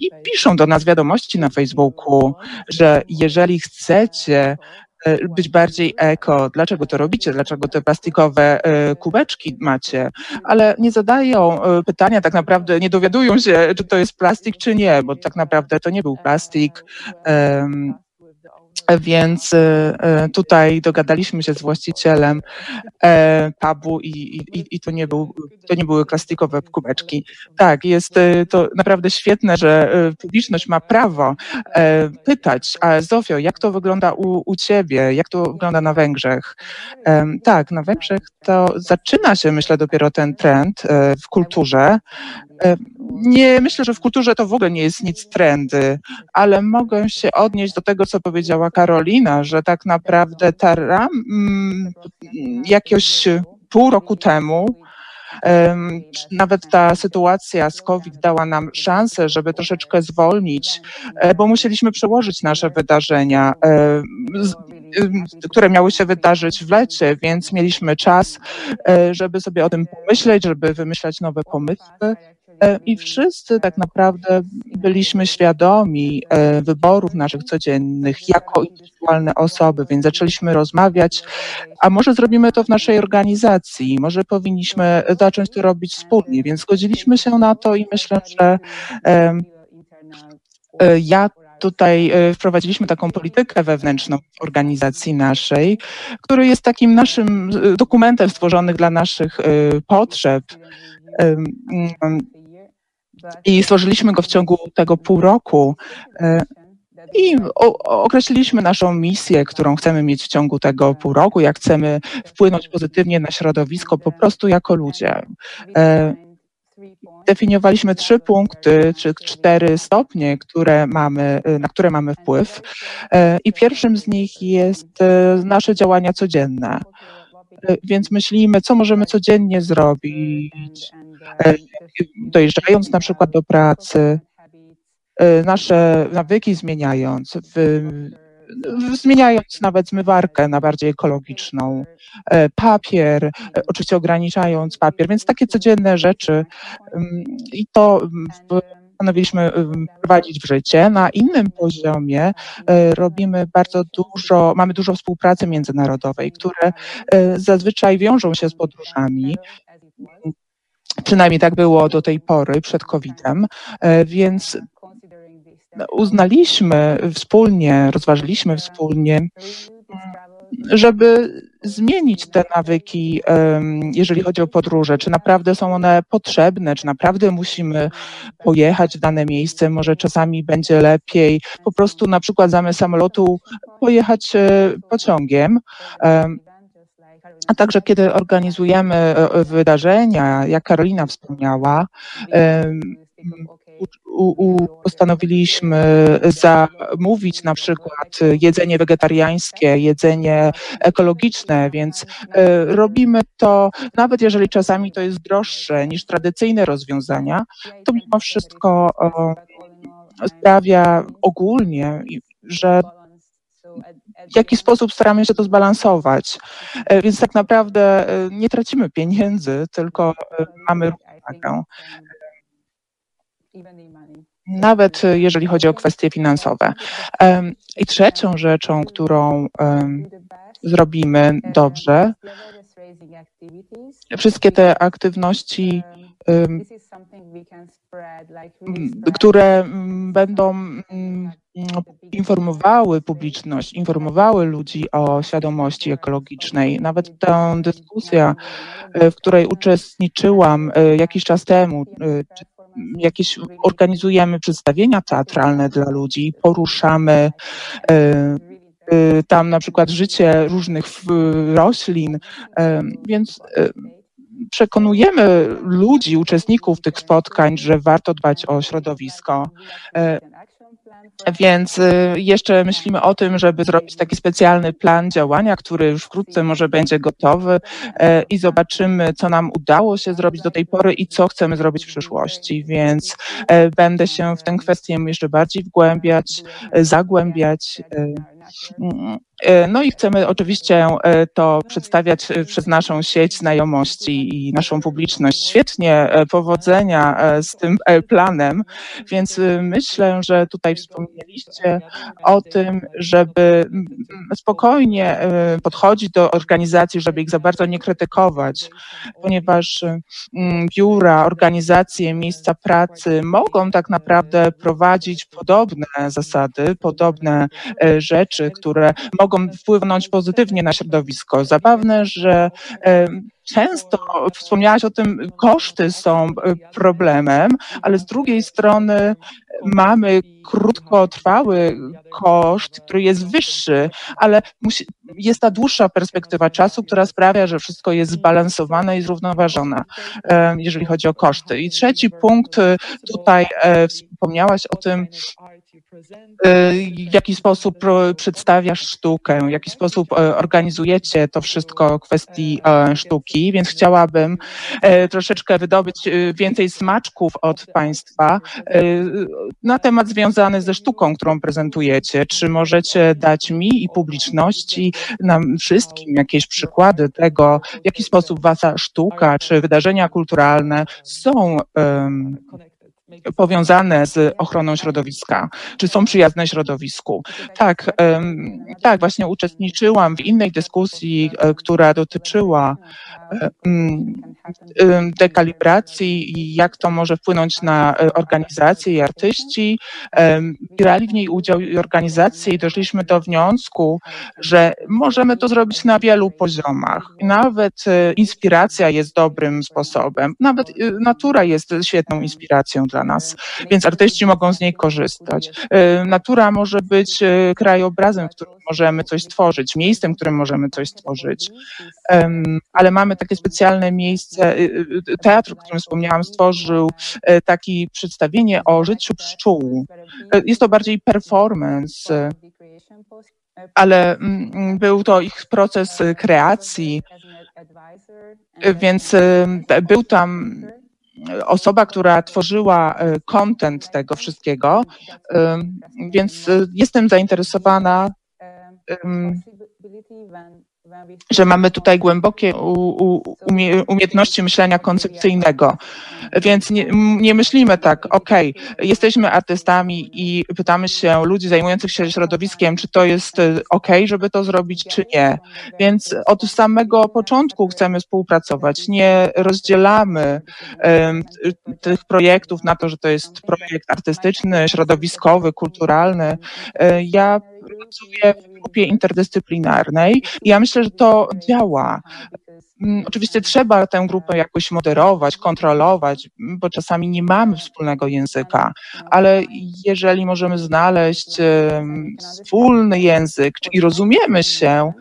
I piszą do nas wiadomości na Facebooku, że jeżeli chcecie E, być bardziej eko. Dlaczego to robicie? Dlaczego te plastikowe e, kubeczki macie? Ale nie zadają e, pytania, tak naprawdę nie dowiadują się, czy to jest plastik, czy nie, bo tak naprawdę to nie był plastik. Więc tutaj dogadaliśmy się z właścicielem pubu i, i, i to, nie był, to nie były plastikowe kubeczki. Tak, jest to naprawdę świetne, że publiczność ma prawo pytać, a Zofio, jak to wygląda u, u Ciebie? Jak to wygląda na Węgrzech? Tak, na Węgrzech to zaczyna się, myślę, dopiero ten trend w kulturze. Nie myślę, że w kulturze to w ogóle nie jest nic trendy, ale mogę się odnieść do tego, co powiedziała Karolina, że tak naprawdę ta ram, mm, jakiegoś pół roku temu nawet ta sytuacja z COVID dała nam szansę, żeby troszeczkę zwolnić, e, bo musieliśmy przełożyć nasze wydarzenia, e, które miały się wydarzyć w lecie, więc mieliśmy czas, e, żeby sobie o tym pomyśleć, żeby wymyślać nowe pomysły. E, I wszyscy tak naprawdę byliśmy świadomi e, wyborów naszych codziennych jako indywidualne osoby, więc zaczęliśmy rozmawiać, a może zrobimy to w naszej organizacji, może powinniśmy zacząć to robić wspólnie, więc zgodziliśmy się na to i myślę, że e, ja tutaj wprowadziliśmy taką politykę wewnętrzną organizacji naszej, który jest takim naszym dokumentem stworzonych dla naszych potrzeb. I stworzyliśmy go w ciągu tego pół roku. E, I określiliśmy naszą misję, którą chcemy mieć w ciągu tego pół roku, jak chcemy wpłynąć pozytywnie na środowisko po prostu jako ludzie. E, Definiowaliśmy trzy punkty czy cztery stopnie, które mamy, na które mamy wpływ. I pierwszym z nich jest nasze działania codzienne. Więc myślimy, co możemy codziennie zrobić, dojeżdżając na przykład do pracy, nasze nawyki zmieniając, w, zmieniając nawet zmywarkę na bardziej ekologiczną, e, papier, e, oczywiście ograniczając papier, więc takie codzienne rzeczy i to postanowiliśmy wprowadzić w życie. Na innym poziomie e, robimy bardzo dużo, mamy dużo współpracy międzynarodowej, które zazwyczaj wiążą się z podróżami. Przynajmniej tak było do tej pory, przed COVID-em, więc uznaliśmy wspólnie, rozważyliśmy wspólnie, żeby zmienić te nawyki, jeżeli chodzi o podróże. Czy naprawdę są one potrzebne, czy naprawdę musimy pojechać w dane miejsce? Może czasami będzie lepiej po prostu na przykład zamiast samolotu pojechać e, pociągiem. A także kiedy organizujemy e, wydarzenia, jak Karolina wspomniała, postanowiliśmy zamówić na przykład jedzenie wegetariańskie, jedzenie ekologiczne, więc e, robimy to, nawet jeżeli czasami to jest droższe niż tradycyjne rozwiązania, to mimo wszystko sprawia ogólnie, że w jaki sposób staramy się to zbalansować. E, więc tak naprawdę e, nie tracimy pieniędzy, tylko mamy równowagę nawet e, jeżeli chodzi o kwestie finansowe. I trzecią rzeczą, którą zrobimy dobrze, wszystkie te aktywności, które będą informowały publiczność, informowały ludzi o świadomości ekologicznej. Nawet ta dyskusja, e, w której uczestniczyłam e, jakiś czas temu, jakieś organizujemy przedstawienia teatralne dla ludzi, poruszamy e, e, tam na przykład życie różnych roślin, e, więc przekonujemy ludzi, uczestników tych spotkań, że warto dbać o środowisko. Więc y, jeszcze myślimy o tym, żeby zrobić taki specjalny plan działania, który już wkrótce może będzie gotowy e, i zobaczymy, co nam udało się zrobić do tej pory i co chcemy zrobić w przyszłości. Więc e, będę się w tę kwestię jeszcze bardziej wgłębiać, e, zagłębiać. Mm, E, no i chcemy oczywiście e, to przedstawiać e, przez naszą sieć znajomości i naszą publiczność. Świetnie, powodzenia z tym planem, więc myślę, że tutaj wspomnieliście o tym, żeby spokojnie podchodzić do organizacji, żeby ich za bardzo nie krytykować, ponieważ biura, organizacje, miejsca pracy mogą tak naprawdę prowadzić podobne zasady, podobne rzeczy, które mogą mogą wpłynąć pozytywnie na środowisko. Zabawne, że często wspomniałaś o tym, koszty są e, problemem, ale z drugiej strony mamy krótkotrwały koszt, który jest wyższy, ale musi, jest ta dłuższa perspektywa czasu, która sprawia, że wszystko jest zbalansowane i zrównoważone, jeżeli chodzi o koszty. I trzeci punkt, e, tutaj e, wspomniałaś o tym, w jaki sposób przedstawiasz sztukę, w jaki sposób organizujecie to wszystko kwestii sztuki, więc chciałabym troszeczkę wydobyć więcej smaczków od Państwa na temat związany ze sztuką, którą prezentujecie. Czy możecie dać mi i publiczności, nam wszystkim jakieś przykłady tego, w jaki sposób Wasza sztuka czy wydarzenia kulturalne są um, powiązane z ochroną środowiska, czy są przyjazne środowisku. Tak, tak, właśnie uczestniczyłam w innej dyskusji, e, która dotyczyła e, dekalibracji i jak to może wpłynąć na e, organizacje i artyści. Brali w niej udział i organizacje i doszliśmy do wniosku, że możemy to zrobić na wielu poziomach. Nawet inspiracja jest dobrym sposobem. Nawet natura jest świetną inspiracją dla dla nas, więc artyści mogą z niej korzystać. Natura może być krajobrazem, w którym możemy coś stworzyć, miejscem, w którym możemy coś stworzyć, ale mamy takie specjalne miejsce, teatr, o którym wspomniałam, stworzył takie przedstawienie o życiu pszczół. Jest to bardziej performance, ale mm, był to ich proces kreacji, więc był tam osoba, która tworzyła e, content tego wszystkiego, więc e, jestem zainteresowana że mamy tutaj głębokie umiejętności myślenia koncepcyjnego. Więc nie, nie myślimy tak, ok, jesteśmy artystami i pytamy się ludzi zajmujących się środowiskiem, czy to jest e, ok, żeby to zrobić, czy nie. Więc od samego początku chcemy współpracować. Nie rozdzielamy um, tych projektów na to, że to jest projekt artystyczny, środowiskowy, kulturalny. E, ja pracuję w grupie interdyscyplinarnej ja myślę, że to działa. Mm, oczywiście trzeba tę grupę jakoś moderować, kontrolować, bo czasami nie mamy wspólnego języka, ale jeżeli możemy znaleźć wspólny język i rozumiemy się,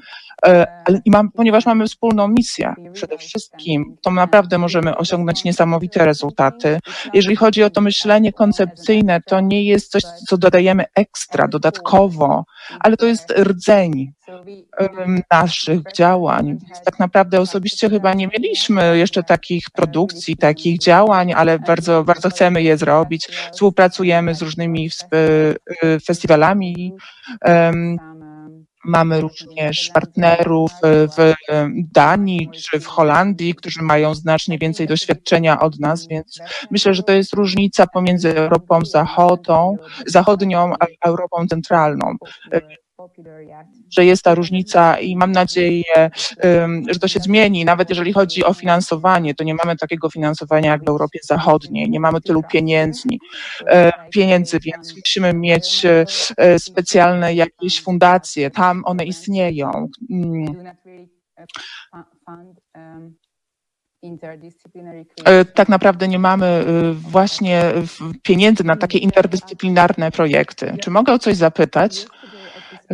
ale i mam, ponieważ mamy wspólną misję przede wszystkim, to naprawdę możemy osiągnąć niesamowite rezultaty. Jeżeli chodzi o to myślenie koncepcyjne, to nie jest coś, co dodajemy ekstra, dodatkowo, ale to jest rdzeń naszych działań. Tak naprawdę osobiście chyba nie mieliśmy jeszcze takich produkcji, takich działań, ale bardzo, bardzo chcemy je zrobić. Współpracujemy z różnymi y, festiwalami. Mamy również partnerów w Danii czy w Holandii, którzy mają znacznie więcej doświadczenia od nas, więc myślę, że to jest różnica pomiędzy Europą zachodnią, zachodnią a Europą centralną że jest ta różnica i mam nadzieję, że to się zmieni. Nawet jeżeli chodzi o finansowanie, to nie mamy takiego finansowania jak w Europie Zachodniej, nie mamy tylu pieniędzy, e, pieniędzy, więc musimy mieć e, specjalne jakieś fundacje, tam one istnieją. Mm. E, tak naprawdę nie mamy właśnie pieniędzy na takie interdyscyplinarne projekty. Czy mogę o coś zapytać?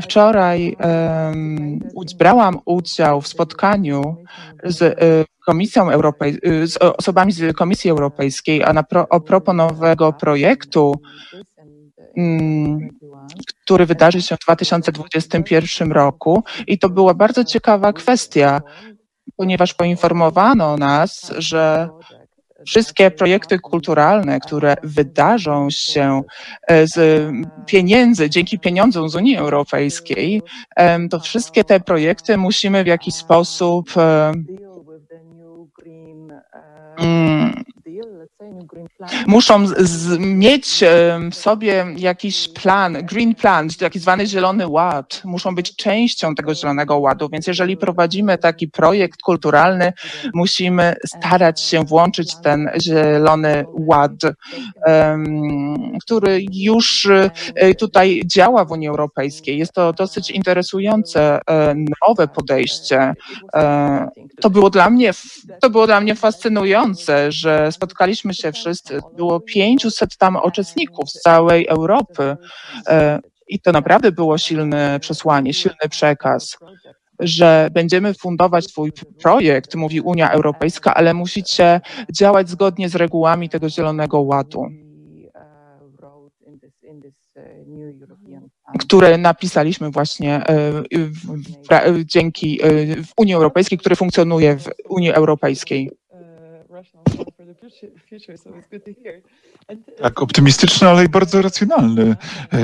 Wczoraj um, brałam udział w spotkaniu z e, Komisją Europejską, z osobami z Komisji Europejskiej, a na pro, o propos nowego projektu, um, który wydarzy się w 2021 roku. I to była bardzo ciekawa kwestia, ponieważ poinformowano nas, że wszystkie projekty kulturalne, które wydarzą się e, z pieniędzy, dzięki pieniądzom z Unii Europejskiej, to wszystkie te projekty musimy w jakiś sposób mm, muszą z, mieć w sobie jakiś plan, green plan, taki zwany zielony ład, muszą być częścią tego zielonego ładu, więc jeżeli prowadzimy taki projekt kulturalny, musimy starać się włączyć ten zielony ład, który już e, tutaj działa w Unii Europejskiej. Jest to dosyć interesujące, e, nowe podejście. E, to było dla mnie, to było dla mnie fascynujące, że spotkaliśmy się wszyscy. było 500 tam uczestników z całej Europy. e, i to naprawdę było silne przesłanie, silny przekaz że będziemy fundować Twój projekt, mówi Unia Europejska, ale musicie działać zgodnie z regułami tego Zielonego Ładu, które napisaliśmy właśnie e, dzięki e, w Unii Europejskiej, który funkcjonuje w Unii Europejskiej. Tak, optymistyczny, ale i bardzo racjonalny e,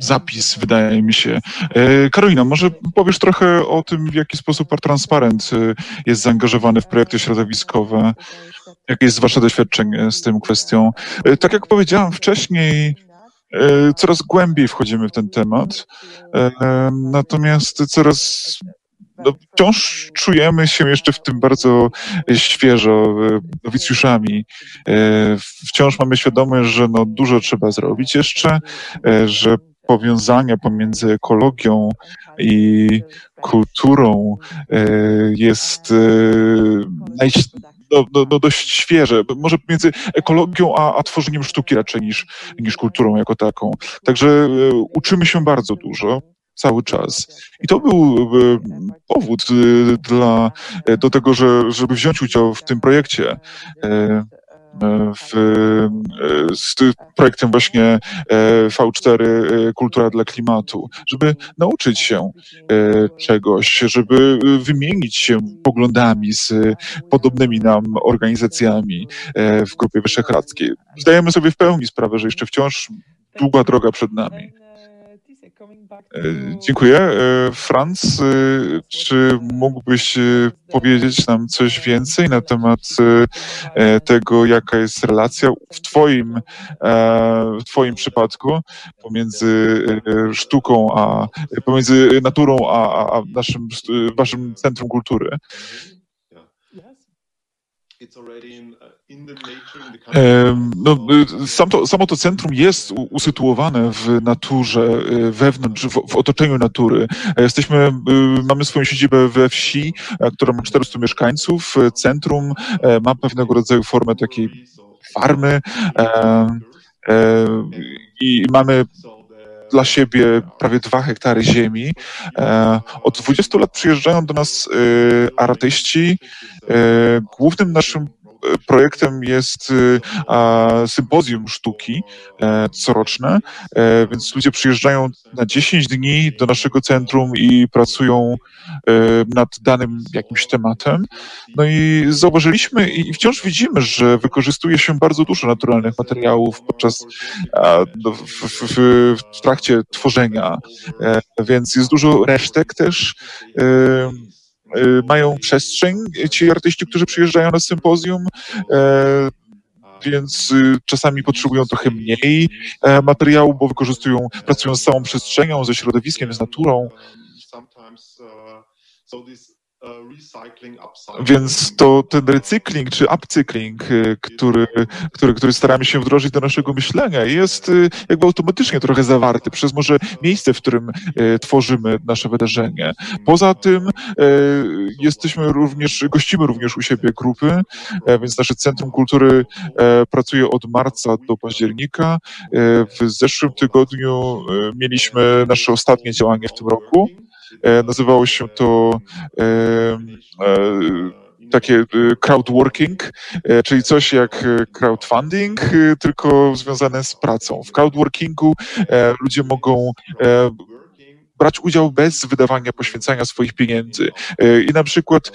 zapis, wydaje mi się. E, Karolina, może powiesz trochę o tym, w jaki sposób Transparent e, jest zaangażowany w projekty środowiskowe? Jakie jest Wasze doświadczenie z tą kwestią? Tak jak powiedziałam wcześniej, coraz głębiej wchodzimy w ten temat, natomiast coraz no, wciąż czujemy się jeszcze w tym bardzo świeżo nowicjuszami. E, wciąż mamy świadomość, że no, dużo trzeba zrobić jeszcze, e, że powiązania pomiędzy ekologią i kulturą e, jest no, no, no dość świeże, może między ekologią a, a tworzeniem sztuki raczej niż, niż kulturą jako taką. Także uczymy się bardzo dużo cały czas. I to był powód dla, do tego, że, żeby wziąć udział w tym projekcie w, z projektem właśnie e, V4 e, Kultura dla Klimatu, żeby nauczyć się e, czegoś, żeby wymienić się poglądami z podobnymi nam organizacjami w Grupie Wyszehradzkiej. Zdajemy sobie w pełni sprawę, że jeszcze wciąż długa droga przed nami. E, dziękuję. E, Franz, e, czy mógłbyś powiedzieć nam coś więcej na temat tego, jaka jest relacja w Twoim, w twoim przypadku pomiędzy sztuką, a pomiędzy naturą, a, a naszym, Waszym Centrum Kultury? No, y, sam to, samo to centrum jest usytuowane w naturze, y, wewnątrz, w, w, otoczeniu natury. Jesteśmy, y, mamy swoją siedzibę we wsi, która ma 400 mieszkańców. Centrum ma pewnego rodzaju formę takiej farmy i mamy dla siebie prawie dwa hektary ziemi. Od 20 lat przyjeżdżają do nas artyści. Głównym naszym projektem jest y, sympozjum sztuki e, coroczne, e, więc ludzie przyjeżdżają na 10 dni do naszego centrum i pracują e, nad danym jakimś tematem. No i zauważyliśmy i wciąż widzimy, że wykorzystuje się bardzo dużo naturalnych materiałów podczas no, w, w, w trakcie tworzenia, więc jest dużo resztek też mają przestrzeń ci artyści, którzy przyjeżdżają na sympozjum e, więc y, czasami potrzebują trochę mniej e, materiału, bo wykorzystują, pracują z całą przestrzenią, ze środowiskiem, z naturą. Więc to ten recykling czy upcykling, y, który, który, który staramy się wdrożyć do naszego myślenia, jest y, jakby automatycznie trochę zawarty przez może miejsce, w którym y, tworzymy nasze wydarzenie. Poza tym jesteśmy również, gościmy również u siebie grupy, więc nasze Centrum Kultury pracuje od marca do października. W zeszłym tygodniu mieliśmy nasze ostatnie działanie w tym roku. E, nazywało się to e, e, takie crowdworking, czyli coś jak crowdfunding, tylko związane z pracą. W crowdworkingu ludzie mogą brać udział bez wydawania, poświęcania swoich pieniędzy. I na przykład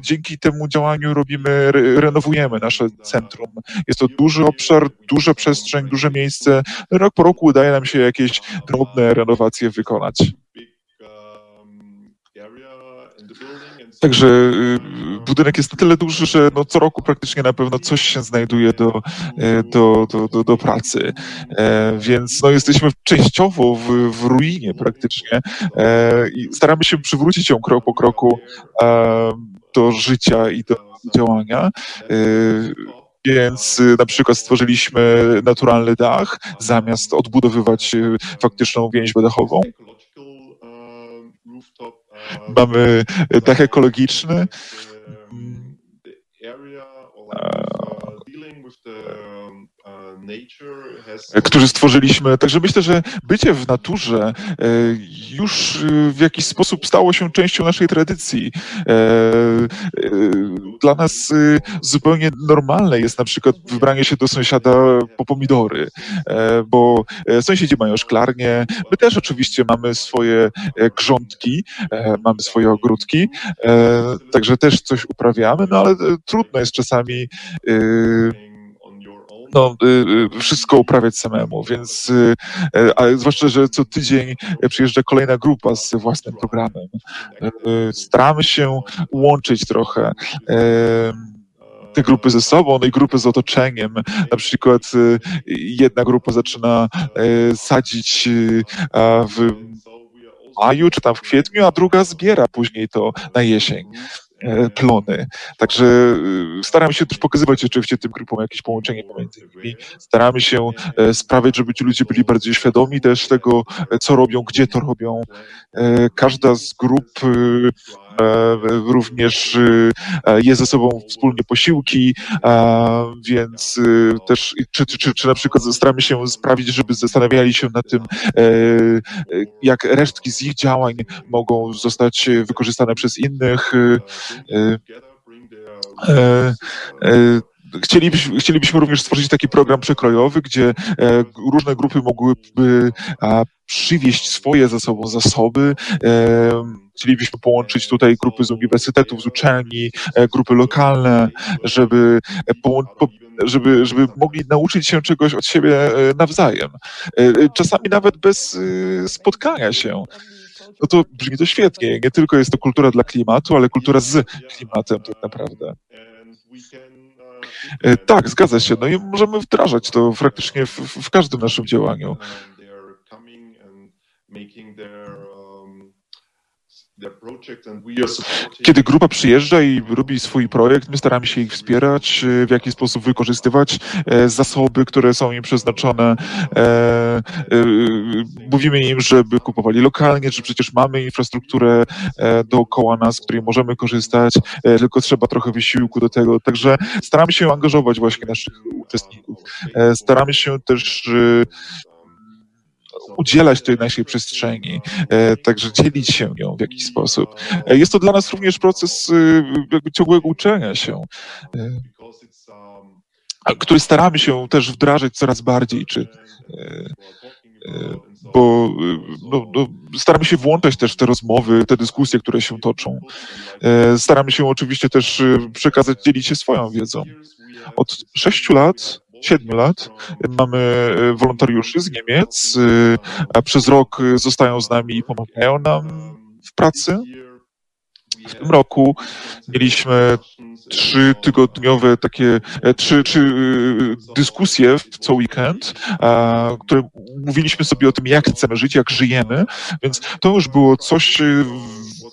dzięki temu działaniu robimy, renowujemy nasze centrum. Jest to duży obszar, duża przestrzeń, duże miejsce. Rok po roku udaje nam się jakieś drobne renowacje wykonać. Także y, budynek jest na tyle duży, że no co roku praktycznie na pewno coś się znajduje do, e, do, do, do, do pracy. E, więc no jesteśmy częściowo w, w ruinie praktycznie e, i staramy się przywrócić ją krok po kroku do życia i do działania. Więc na przykład stworzyliśmy naturalny dach, zamiast odbudowywać faktyczną więź dachową. Mamy dach ekologiczny. Którzy stworzyliśmy. Także myślę, że bycie w naturze e, już e, w jakiś sposób stało się częścią naszej tradycji. E, dla nas zupełnie normalne jest na przykład wybranie się do sąsiada po pomidory, bo sąsiedzi mają szklarnię. My też oczywiście mamy swoje grządki, mamy swoje ogródki, także też coś uprawiamy, no ale trudno jest czasami no, y, y, wszystko uprawiać samemu, więc y, a zwłaszcza, że co tydzień przyjeżdża kolejna grupa z własnym programem. Staramy się łączyć trochę te grupy ze sobą, no i grupy z otoczeniem. Na przykład jedna grupa zaczyna sadzić w maju czy tam w kwietniu, a druga zbiera później to na jesień. E, plony. Także y, staramy się też pokazywać oczywiście tym grupom jakieś połączenie pomiędzy nimi. Staramy się e, sprawiać, żeby ci ludzie byli bardziej świadomi też tego, e, co robią, gdzie to robią. Każda z grup również je ze sobą wspólnie posiłki, więc też, czy, czy, czy na przykład staramy się sprawić, żeby zastanawiali się nad tym, jak resztki z ich działań mogą zostać wykorzystane przez innych. Chcielibyśmy, chcielibyśmy również stworzyć taki program przekrojowy, gdzie e, różne grupy mogłyby przywieźć swoje ze sobą zasoby. E, chcielibyśmy połączyć tutaj grupy z uniwersytetów, z uczelni, e, grupy lokalne, żeby, żeby, żeby mogli nauczyć się czegoś od siebie nawzajem. Czasami nawet bez spotkania się no to brzmi to świetnie. Nie tylko jest to kultura dla klimatu, ale kultura z klimatem tak naprawdę. E, tak, zgadza się. No i możemy wdrażać to praktycznie w, w każdym naszym działaniu. Kiedy grupa przyjeżdża i robi swój projekt, my staramy się ich wspierać, e, w jaki sposób wykorzystywać e, zasoby, które są im przeznaczone. E, mówimy im, żeby kupowali lokalnie, że przecież mamy infrastrukturę dookoła nas, której możemy korzystać, tylko trzeba trochę wysiłku do tego. Także staramy się angażować właśnie naszych uczestników. Staramy się też udzielać tej naszej przestrzeni, e, także dzielić się nią w jakiś sposób. E, jest to dla nas również proces e, ciągłego uczenia się który staramy się też wdrażać coraz bardziej, czy bo no, no, staramy się włączać też w te rozmowy, te dyskusje, które się toczą. Staramy się oczywiście też przekazać, dzielić się swoją wiedzą. Od sześciu lat siedmiu lat. Mamy e, wolontariuszy z Niemiec, e, a przez rok zostają z nami i pomagają nam w pracy. W tym roku mieliśmy trzy tygodniowe takie, e, trzy, trzy dyskusje co weekend, które mówiliśmy sobie o tym, jak chcemy żyć, jak żyjemy, więc to już było coś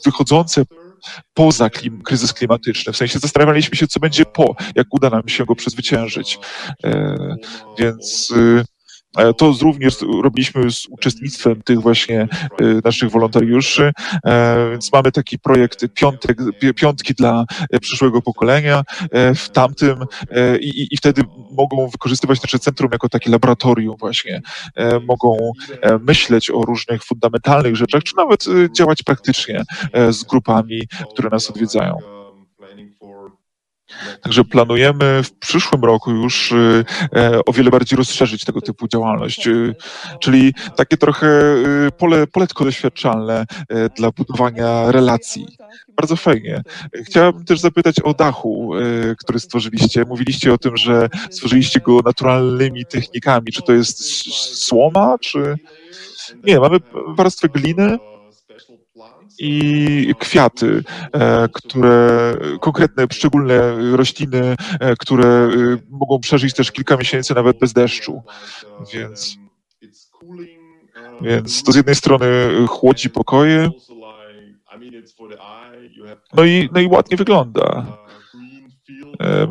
wychodzące poza klim, kryzys klimatyczny. W sensie zastanawialiśmy się, co będzie po, jak uda nam się go przezwyciężyć. E, więc y, to również robiliśmy z uczestnictwem tych właśnie e, naszych wolontariuszy, e, więc mamy taki projekt piątek, piątki dla przyszłego pokolenia w tamtym i, i wtedy mogą wykorzystywać nasze centrum jako takie laboratorium właśnie. Mogą myśleć o różnych fundamentalnych rzeczach, czy nawet działać praktycznie z grupami, które nas odwiedzają. Także planujemy w przyszłym roku już y, e, o wiele bardziej rozszerzyć tego typu działalność, y, czyli takie trochę y, pole, poletko doświadczalne e, dla budowania relacji. Bardzo fajnie. Chciałabym też zapytać o dachu, e, który stworzyliście. Mówiliście o tym, że stworzyliście go naturalnymi technikami. Czy to jest słoma, czy... Nie, mamy warstwę gliny, i kwiaty, e, które, konkretne, szczególne rośliny, e, które e, mogą przeżyć też kilka miesięcy nawet bez deszczu. Więc, więc to z jednej strony chłodzi pokoje, no i, no i ładnie wygląda.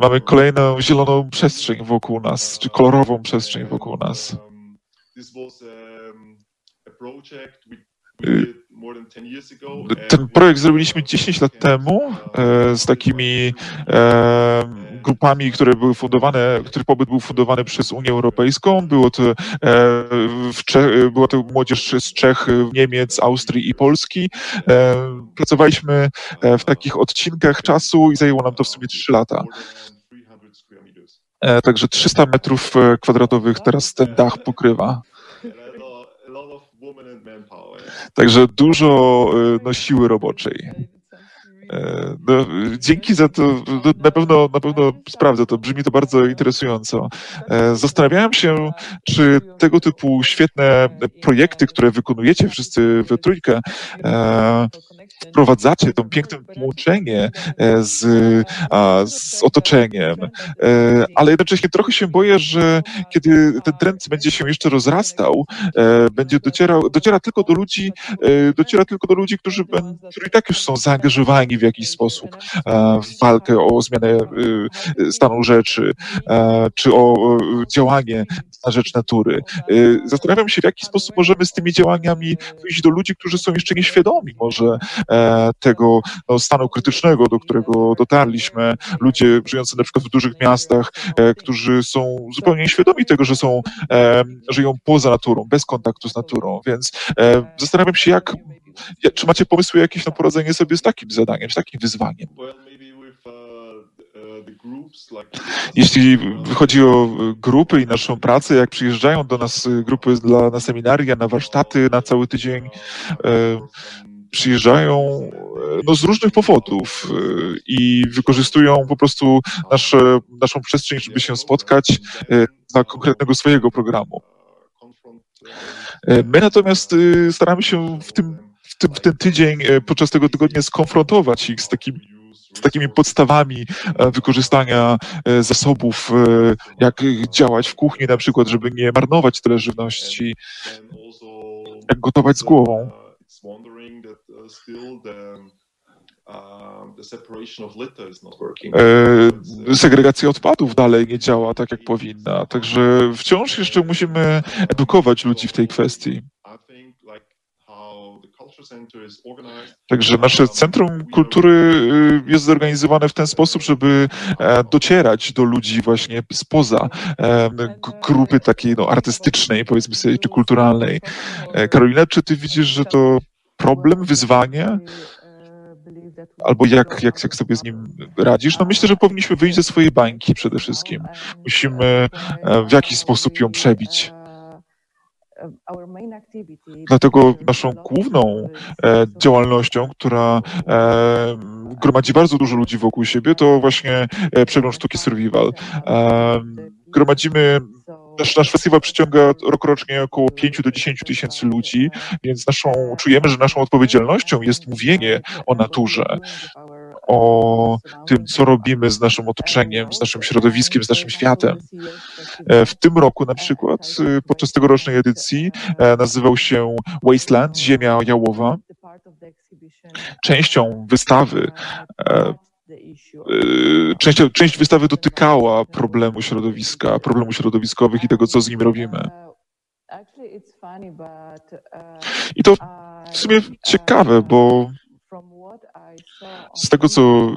Mamy kolejną zieloną przestrzeń wokół nas, czy kolorową przestrzeń wokół nas. Ten projekt zrobiliśmy 10 lat temu e, z takimi e, grupami, które były fundowane, których pobyt był fundowany przez Unię Europejską. Było to, e, Czech, była to młodzież z Czech, Niemiec, Austrii i Polski. Pracowaliśmy w takich odcinkach czasu i zajęło nam to w sumie 3 lata. Także 300 metrów kwadratowych teraz ten dach pokrywa. Także dużo y, no, siły roboczej. E, no, dzięki za to, no, na pewno, na pewno sprawdzę to, brzmi to bardzo interesująco. E, zastanawiałem się, czy tego typu świetne projekty, które wykonujecie wszyscy we trójkę, e, wprowadzacie to piękne połączenie z, z otoczeniem, ale jednocześnie trochę się boję, że kiedy ten trend będzie się jeszcze rozrastał, będzie docierał, dociera tylko do ludzi, dociera tylko do ludzi, którzy, którzy i tak już są zaangażowani w jakiś sposób w walkę o zmianę stanu rzeczy, czy o działanie na rzecz natury. Zastanawiam się, w jaki sposób możemy z tymi działaniami wyjść do ludzi, którzy są jeszcze nieświadomi może tego no, stanu krytycznego, do którego dotarliśmy. Ludzie żyjący na przykład w dużych miastach, którzy są zupełnie nieświadomi tego, że są, żyją poza naturą, bez kontaktu z naturą, więc zastanawiam się, jak czy macie pomysły jakieś na poradzenie sobie z takim zadaniem, z takim wyzwaniem? Jeśli chodzi o grupy i naszą pracę, jak przyjeżdżają do nas grupy dla, na seminaria, na warsztaty na cały tydzień, przyjeżdżają no, z różnych powodów i wykorzystują po prostu nasze, naszą przestrzeń, żeby się spotkać dla konkretnego swojego programu. My natomiast staramy się w tym w, tym, w ten tydzień, e, podczas tego tygodnia skonfrontować ich z takimi z takimi podstawami e, wykorzystania e, zasobów, jak działać w kuchni na przykład, żeby nie marnować tyle żywności, jak gotować z głową. Segregacja odpadów dalej nie działa tak, jak powinna, także wciąż jeszcze musimy edukować ludzi w tej kwestii. Także nasze Centrum Kultury y, jest zorganizowane w ten sposób, żeby e, docierać do ludzi właśnie spoza e, grupy takiej no, artystycznej, powiedzmy sobie, czy kulturalnej. E, Karolina, czy ty widzisz, że to problem, wyzwanie? Albo jak, jak, jak sobie z nim radzisz? No myślę, że powinniśmy wyjść ze swojej bańki przede wszystkim. Musimy w jakiś sposób ją przebić. Dlatego naszą główną e, działalnością, która e, gromadzi bardzo dużo ludzi wokół siebie, to właśnie e, przegląd sztuki survival. Gromadzimy Nasz, nasz festiwal przyciąga rokrocznie około 5 do 10 tysięcy ludzi, więc naszą, czujemy, że naszą odpowiedzialnością jest mówienie o naturze, o tym, co robimy z naszym otoczeniem, z naszym środowiskiem, z naszym światem. E, w tym roku na przykład, e, podczas tegorocznej edycji, e, nazywał się Wasteland, Ziemia Jałowa. Częścią wystawy Część, część wystawy dotykała problemu środowiska, problemu środowiskowych i tego, co z nim robimy. I to w sumie ciekawe, bo z tego, co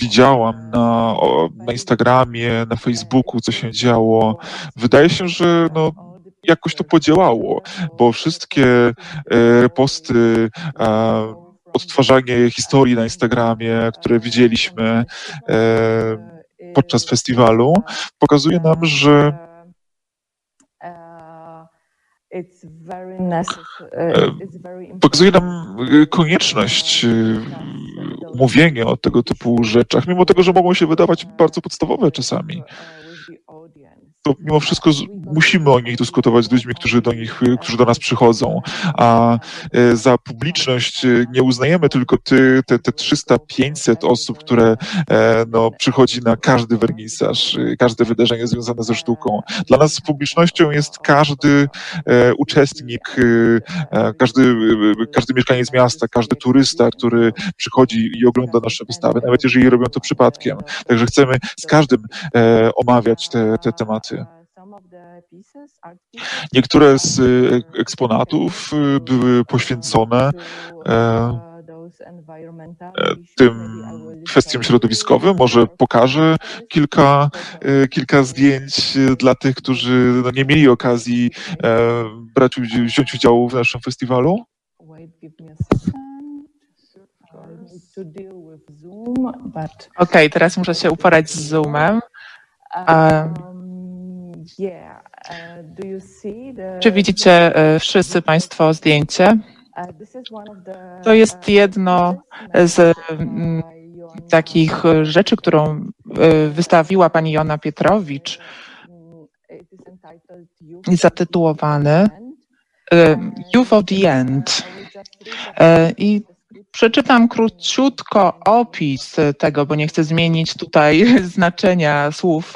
widziałam na, na Instagramie, na Facebooku, co się działo, wydaje się, że no, jakoś to podziałało, bo wszystkie e, posty, odtwarzanie historii na Instagramie, które widzieliśmy e, podczas festiwalu, pokazuje nam, że E, pokazuje nam e, konieczność e, mówienia o tego typu rzeczach, mimo tego, że mogą się wydawać bardzo podstawowe czasami to mimo wszystko musimy o nich dyskutować z ludźmi, którzy do nich, którzy do nas przychodzą. A e, za publiczność e, nie uznajemy tylko ty, te, te 300-500 osób, które e, no, przychodzi na każdy wernisaż, każde wydarzenie związane ze sztuką. Dla nas publicznością jest każdy uczestnik, każdy, każdy mieszkaniec miasta, każdy turysta, który przychodzi i ogląda nasze wystawy, nawet jeżeli robią to przypadkiem. Także chcemy z każdym omawiać te, te tematy. Niektóre z e, eksponatów e, były poświęcone e, tym kwestiom środowiskowym. Może pokażę kilka, kilka zdjęć dla tych, którzy no, nie mieli okazji brać, wziąć udziału w naszym festiwalu. Okej, okay, teraz muszę się uporać z Zoomem. Um, Uh, Czy widzicie e, wszyscy Państwo zdjęcie? Uh, to jest jedno z mm, takich rzeczy, którą e, wystawiła pani Jona Pietrowicz, mm, zatytułowany e, Youth of the End. I Przeczytam króciutko opis tego, bo nie chcę zmienić tutaj znaczenia słów.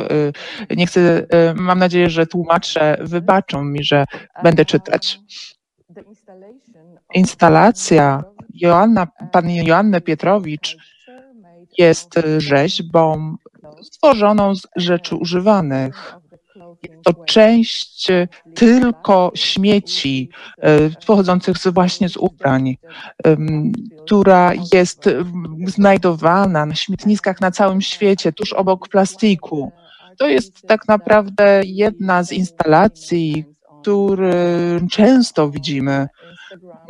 Nie chcę, mam nadzieję, że tłumacze wybaczą mi, że będę czytać. Instalacja Joanna, pan Joannę Pietrowicz jest rzeźbą stworzoną z rzeczy używanych. To część tylko śmieci e, pochodzących właśnie z ubrań, która jest znajdowana na śmietniskach na całym świecie, tuż obok plastiku. To jest tak naprawdę jedna z instalacji, które często widzimy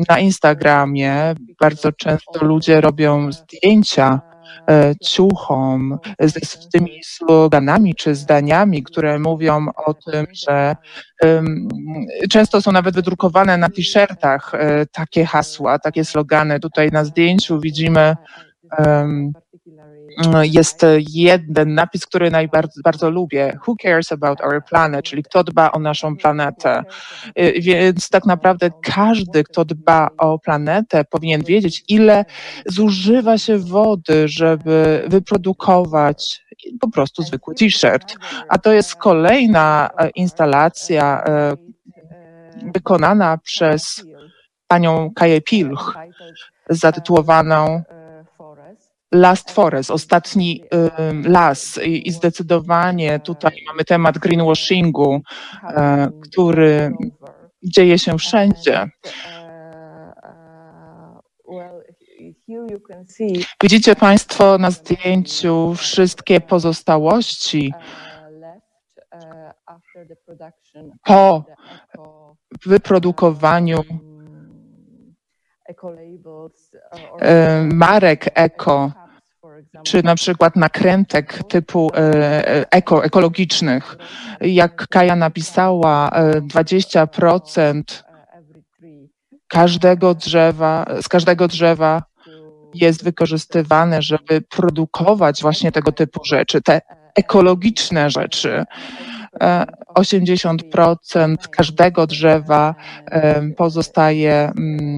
na Instagramie. Bardzo często ludzie robią zdjęcia E, ciuchom, z, tymi sloganami czy zdaniami, które mówią o tym, że um, często są nawet wydrukowane na t-shirtach e, takie hasła, takie slogany. Tutaj na zdjęciu widzimy um, jest jeden napis, który najbardziej bardzo lubię. Who cares about our planet? Czyli kto dba o naszą planetę. Y, więc tak naprawdę każdy, kto dba o planetę, powinien wiedzieć, ile zużywa się wody, żeby wyprodukować po prostu zwykły t-shirt. A to jest kolejna e, instalacja e, wykonana przez panią Kaję Pilch, zatytułowaną Last Forest, ostatni las i, zdecydowanie tutaj mamy temat greenwashingu, y, który dzieje się wszędzie. Widzicie Państwo na zdjęciu wszystkie pozostałości po wyprodukowaniu E, marek eko, czy na przykład nakrętek typu e, e, eko, ekologicznych. Jak Kaja napisała, 20% każdego drzewa, z każdego drzewa jest wykorzystywane, żeby produkować właśnie tego typu rzeczy, te ekologiczne rzeczy. 80% każdego drzewa pozostaje, mm,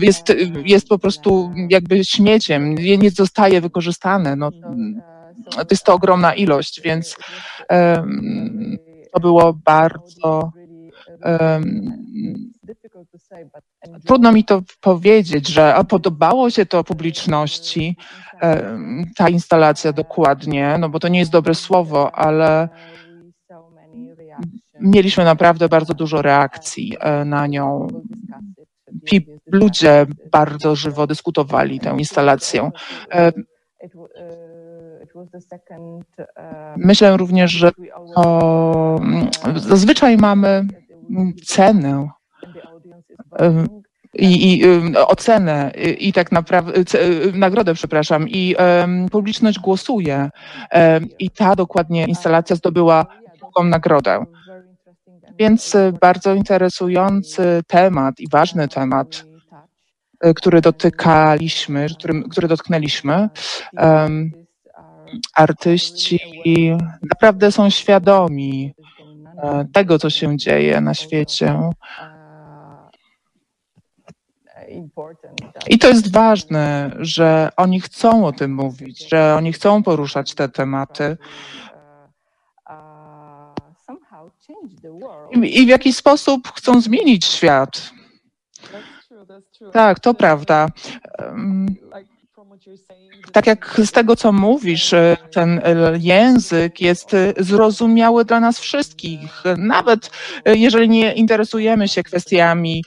jest, jest po prostu jakby śmieciem, nie zostaje wykorzystane. No, to jest to ogromna ilość, więc to było bardzo. Trudno mi to powiedzieć, że podobało się to publiczności, ta instalacja dokładnie, no bo to nie jest dobre słowo, ale mieliśmy naprawdę bardzo dużo reakcji e, na nią. Ludzie bardzo żywo dyskutowali tę instalację. Myślę również, że to, zazwyczaj mamy cenę i, i ocenę i, tak naprawdę nagrodę, przepraszam, i um, publiczność głosuje. Um, I ta dokładnie instalacja zdobyła drugą nagrodę. Więc e, bardzo interesujący temat i ważny temat, e, który dotykaliśmy, który, który dotknęliśmy. Um, artyści naprawdę są świadomi e, tego, co się dzieje na świecie. I to jest ważne, że oni chcą o tym mówić, że oni chcą poruszać te tematy. I w jaki sposób chcą zmienić świat. Tak, to prawda. Tak jak z tego, co mówisz, e, ten e, język jest e, zrozumiały dla nas wszystkich. Nawet jeżeli nie interesujemy się kwestiami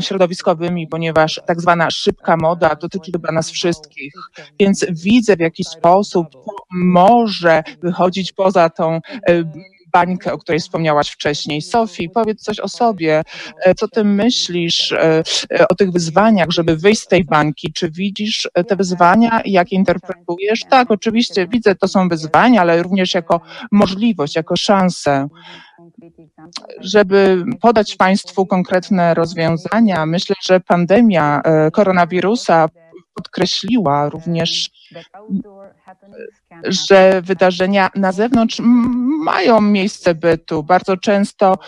środowiskowymi, ponieważ tak zwana szybka moda dotyczy chyba nas wszystkich. Więc widzę, w jaki sposób może wychodzić poza tą bańkę, o której wspomniałaś wcześniej. Sofii, powiedz coś o sobie. E, co ty myślisz e, e, o tych wyzwaniach, żeby wyjść z tej bańki? Czy widzisz te wyzwania i jak interpretujesz? Tak, oczywiście widzę, to są wyzwania, ale również jako możliwość, jako szansę. Żeby podać Państwu konkretne rozwiązania, myślę, że pandemia koronawirusa podkreśliła również że wydarzenia na zewnątrz mają miejsce bytu. Bardzo często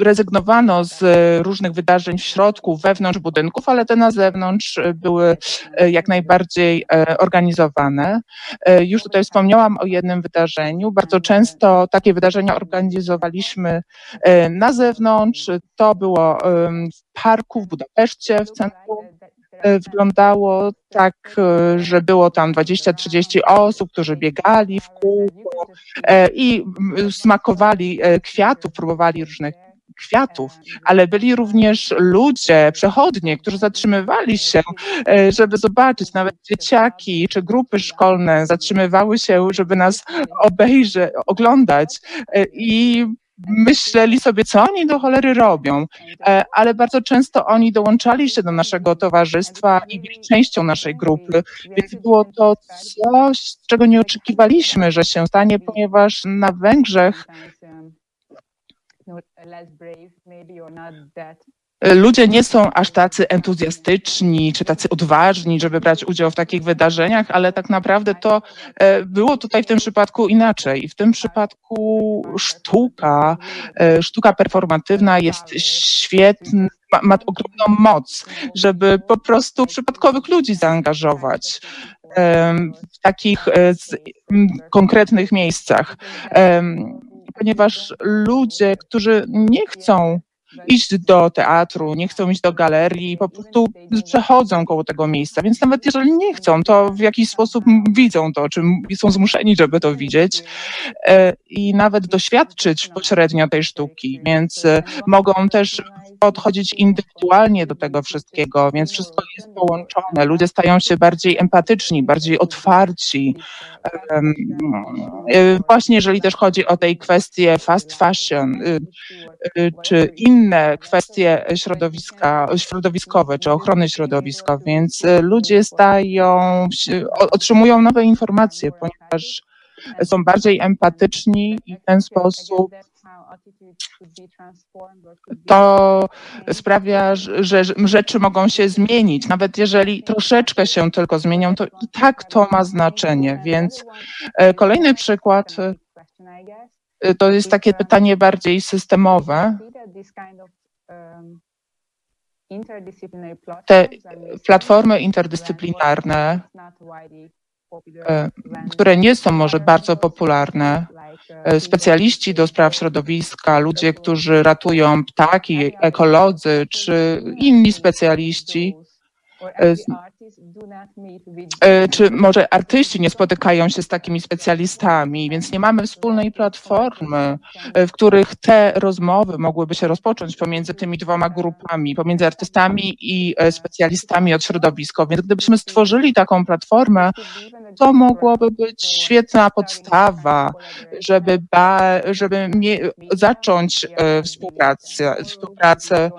rezygnowano z różnych wydarzeń w środku, wewnątrz budynków, ale te na zewnątrz były e, jak najbardziej e, organizowane. E, już tutaj wspomniałam o jednym wydarzeniu. Bardzo często takie wydarzenia organizowaliśmy na zewnątrz. To było w parku w Budapeszcie, w centrum E, wyglądało tak, e, że było tam 20-30 osób, którzy biegali w kółko e, i smakowali kwiatów, próbowali różnych kwiatów, ale byli również ludzie, przechodnie, którzy zatrzymywali się, żeby zobaczyć, nawet dzieciaki czy grupy szkolne zatrzymywały się, żeby nas obejrzeć, oglądać i myśleli sobie, co oni do cholery robią, e, ale bardzo często oni dołączali się do naszego towarzystwa i byli częścią naszej grupy, więc było to coś, czego nie oczekiwaliśmy, że się stanie, ponieważ na Węgrzech ludzie nie są aż tacy entuzjastyczni czy tacy odważni, żeby brać udział w takich wydarzeniach, ale tak naprawdę to e, było tutaj w tym przypadku inaczej. W tym przypadku sztuka, e, sztuka performatywna jest świetna, ma, ma ogromną moc, żeby po prostu przypadkowych ludzi zaangażować w takich e, konkretnych miejscach. Ponieważ ludzie, którzy nie chcą iść do teatru, nie chcą iść do galerii, po prostu przechodzą koło tego miejsca. Więc nawet jeżeli nie chcą, to w jakiś sposób widzą to, czy są zmuszeni, żeby to widzieć e, i nawet doświadczyć pośrednio tej sztuki. Więc e, mogą też podchodzić indywidualnie do tego wszystkiego, więc wszystko jest połączone. Ludzie stają się bardziej empatyczni, bardziej otwarci. E, właśnie jeżeli też chodzi o tej kwestię fast fashion, y, y, czy inne kwestie środowiska, środowiskowe, czy ochrony środowiska, więc y, ludzie stają, otrzymują nowe informacje, ponieważ są bardziej empatyczni i w ten sposób to sprawia, że rzeczy mogą się zmienić. Nawet jeżeli troszeczkę się tylko zmienią, to i tak to ma znaczenie. Więc e, kolejny przykład e, to jest takie pytanie bardziej systemowe. Te platformy interdyscyplinarne E, które nie są może bardzo popularne. E, specjaliści do spraw środowiska, ludzie, którzy ratują ptaki, ekolodzy czy inni specjaliści czy może artyści nie spotykają się z takimi specjalistami, więc nie mamy wspólnej platformy, e, w których te rozmowy mogłyby się rozpocząć pomiędzy tymi dwoma grupami, pomiędzy artystami i e, specjalistami od środowiska. Więc gdybyśmy stworzyli taką platformę, to mogłoby być świetna podstawa, żeby, ba, żeby zacząć współpracę. współpracę.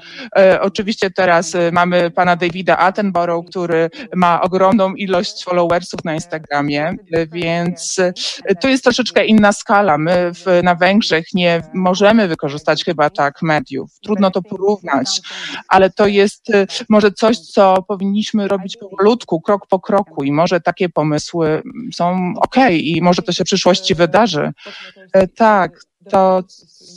Oczywiście teraz mamy pana Davida Attenborough, który ma ogromną ilość followersów na Instagramie, więc to jest troszeczkę inna skala. My w, na Węgrzech nie możemy wykorzystać chyba tak mediów. Trudno to porównać, ale to jest może coś, co powinniśmy robić powolutku, krok po kroku i może takie pomysły są ok i może to się w przyszłości wydarzy. E, tak, to,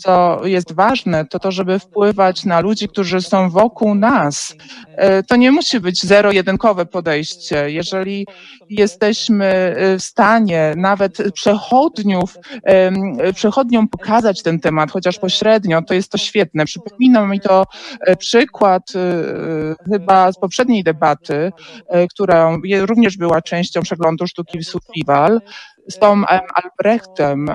co jest ważne, to to, żeby wpływać na ludzi, którzy są wokół nas. E, to nie musi być zero-jedynkowe podejście. Jeżeli jesteśmy e, w stanie nawet przechodniów, przechodniom pokazać ten temat, chociaż pośrednio, to jest to świetne. Przypomina mi to e, przykład chyba z poprzedniej debaty, która również była częścią przeglądu sztuki w Festival z Tom Albrechtem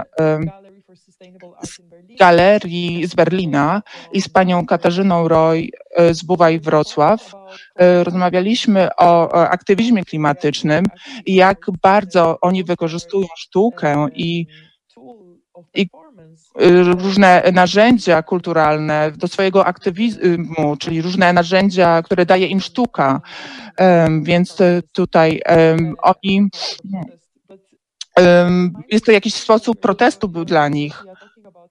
galerii z Berlina i z panią Katarzyną Roy e, z Buwaj Wrocław. E, rozmawialiśmy o, aktywizmie klimatycznym i jak bardzo oni wykorzystują sztukę i, i różne narzędzia kulturalne do swojego aktywizmu, czyli różne narzędzia, które daje im sztuka. Więc tutaj oni jest to jakiś sposób protestu był dla nich.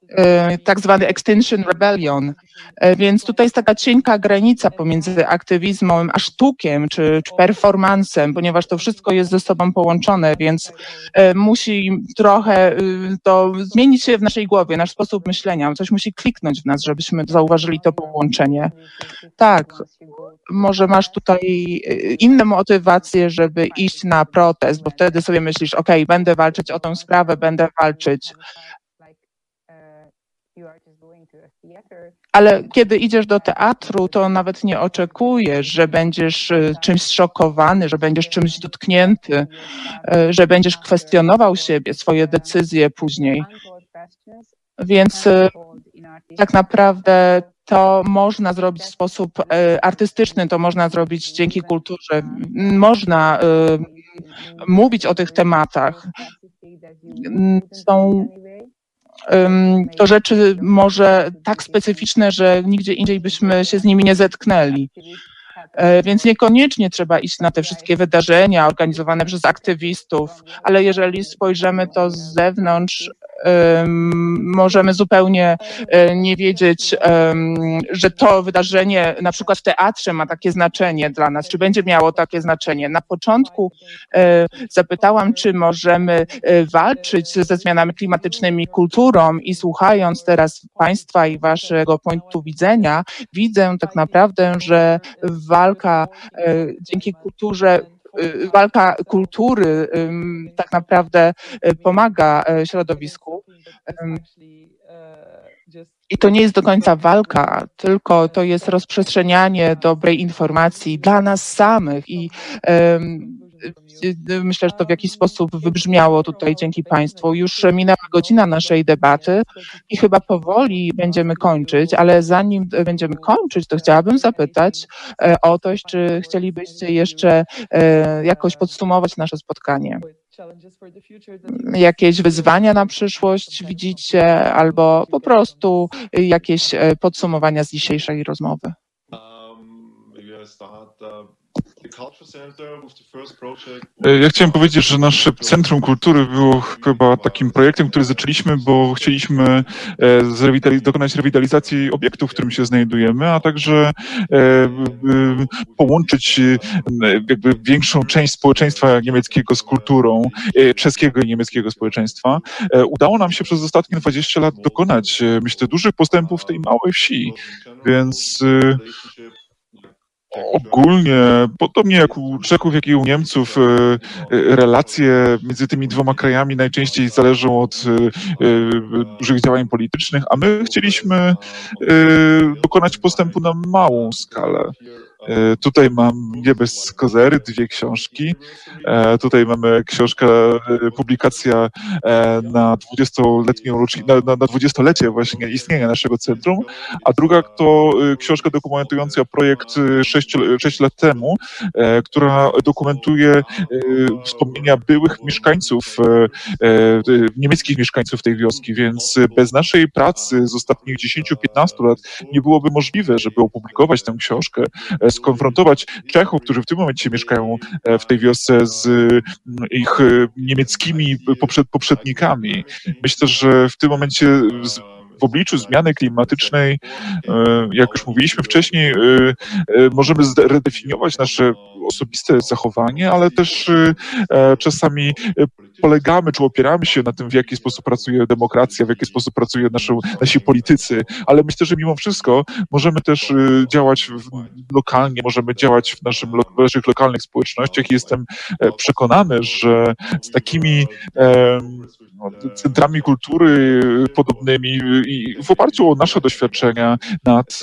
E, tak zwany Extinction Rebellion. E, więc tutaj jest taka cienka granica pomiędzy aktywizmem a sztukiem czy, czy performancem, ponieważ to wszystko jest ze sobą połączone, więc musi trochę to zmienić się w naszej głowie, nasz sposób myślenia. Coś musi kliknąć w nas, żebyśmy zauważyli to połączenie. Tak, może masz tutaj inne motywacje, żeby iść na protest, bo wtedy sobie myślisz, ok, będę walczyć o tę sprawę, będę walczyć. Ale kiedy idziesz do teatru, to nawet nie oczekujesz, że będziesz e, czymś zszokowany, że będziesz czymś dotknięty, e, że będziesz kwestionował siebie, swoje decyzje później. Więc e, tak naprawdę to można zrobić w sposób artystyczny, to można zrobić dzięki kulturze. Można mówić o tych tematach. Są to rzeczy może tak specyficzne, że nigdzie indziej byśmy się z nimi nie zetknęli. E, więc niekoniecznie trzeba iść na te wszystkie wydarzenia organizowane przez aktywistów, ale jeżeli spojrzymy to z zewnątrz, możemy zupełnie e, nie wiedzieć, że to wydarzenie na przykład w teatrze ma takie znaczenie dla nas, czy będzie miało takie znaczenie. Na początku e, zapytałam, czy możemy e, walczyć ze zmianami klimatycznymi kulturą i słuchając teraz Państwa i Waszego punktu widzenia, widzę tak naprawdę, że walka dzięki kulturze walka kultury tak naprawdę y, pomaga e, środowisku. I to nie jest do końca walka, tylko to jest rozprzestrzenianie dobrej informacji dla nas samych i um, myślę, że to w jakiś sposób wybrzmiało tutaj dzięki Państwu. Już minęła godzina naszej debaty i chyba powoli będziemy kończyć, ale zanim będziemy kończyć, to chciałabym zapytać e, o to, czy chcielibyście jeszcze e, jakoś podsumować nasze spotkanie. Jakieś wyzwania na przyszłość widzicie, albo po prostu jakieś e, podsumowania z dzisiejszej rozmowy? Um, E, ja chciałem powiedzieć, że nasze Centrum Kultury było chyba takim projektem, który zaczęliśmy, bo chcieliśmy e, dokonać rewitalizacji obiektu, w którym się znajdujemy, a także e, połączyć jakby większą część społeczeństwa niemieckiego z kulturą czeskiego i niemieckiego społeczeństwa. Udało nam się przez ostatnie 20 lat dokonać, myślę, dużych postępów w tej małej wsi, więc ogólnie, podobnie jak u Czechów, jak i u Niemców, e, e, relacje między tymi dwoma krajami najczęściej zależą od e, dużych działań politycznych, a my chcieliśmy dokonać postępu na małą skalę. E, tutaj mam Nie bez kozery, dwie książki. E, tutaj mamy książkę, e, publikacja na 20-letnią na, na, na 20-lecie właśnie istnienia naszego centrum, a druga to książka dokumentująca projekt 6, 6 lat temu, która dokumentuje wspomnienia byłych mieszkańców, niemieckich mieszkańców tej wioski, więc bez naszej pracy z ostatnich 10-15 lat nie byłoby możliwe, żeby opublikować tę książkę skonfrontować Czechów, którzy w tym momencie mieszkają e, w tej wiosce z mm, ich e, niemieckimi poprzednikami. Myślę, że w tym momencie w obliczu zmiany klimatycznej, e, jak już mówiliśmy wcześniej, możemy zredefiniować nasze osobiste zachowanie, ale też czasami polegamy, czy opieramy się na tym, w jaki sposób pracuje demokracja, w jaki sposób pracują naszą, nasi politycy, ale myślę, że mimo wszystko możemy też y, działać lokalnie, możemy działać w, naszym, w naszych lokalnych społecznościach i jestem e, przekonany, że z takimi no, centrami kultury podobnymi i w oparciu o nasze doświadczenia nad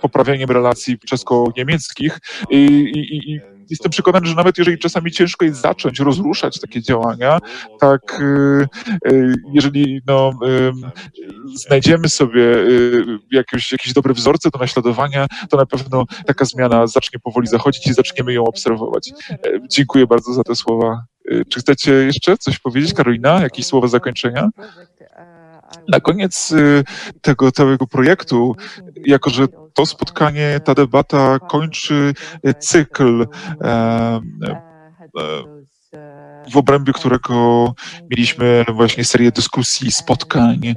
poprawianiem relacji czesko-niemieckich i, i, i jestem przekonany, że nawet jeżeli czasami ciężko jest zacząć rozruszać takie działania, tak y, y, jeżeli no, znajdziemy sobie y, jakieś, jakieś dobre wzorce do naśladowania, to na pewno taka zmiana zacznie powoli zachodzić i zaczniemy ją obserwować. E, dziękuję bardzo za te słowa. Czy chcecie jeszcze coś powiedzieć, Karolina? Jakieś słowa zakończenia? Na koniec tego całego projektu, jako że to spotkanie, ta debata kończy cykl, w obrębie którego mieliśmy właśnie serię dyskusji, spotkań.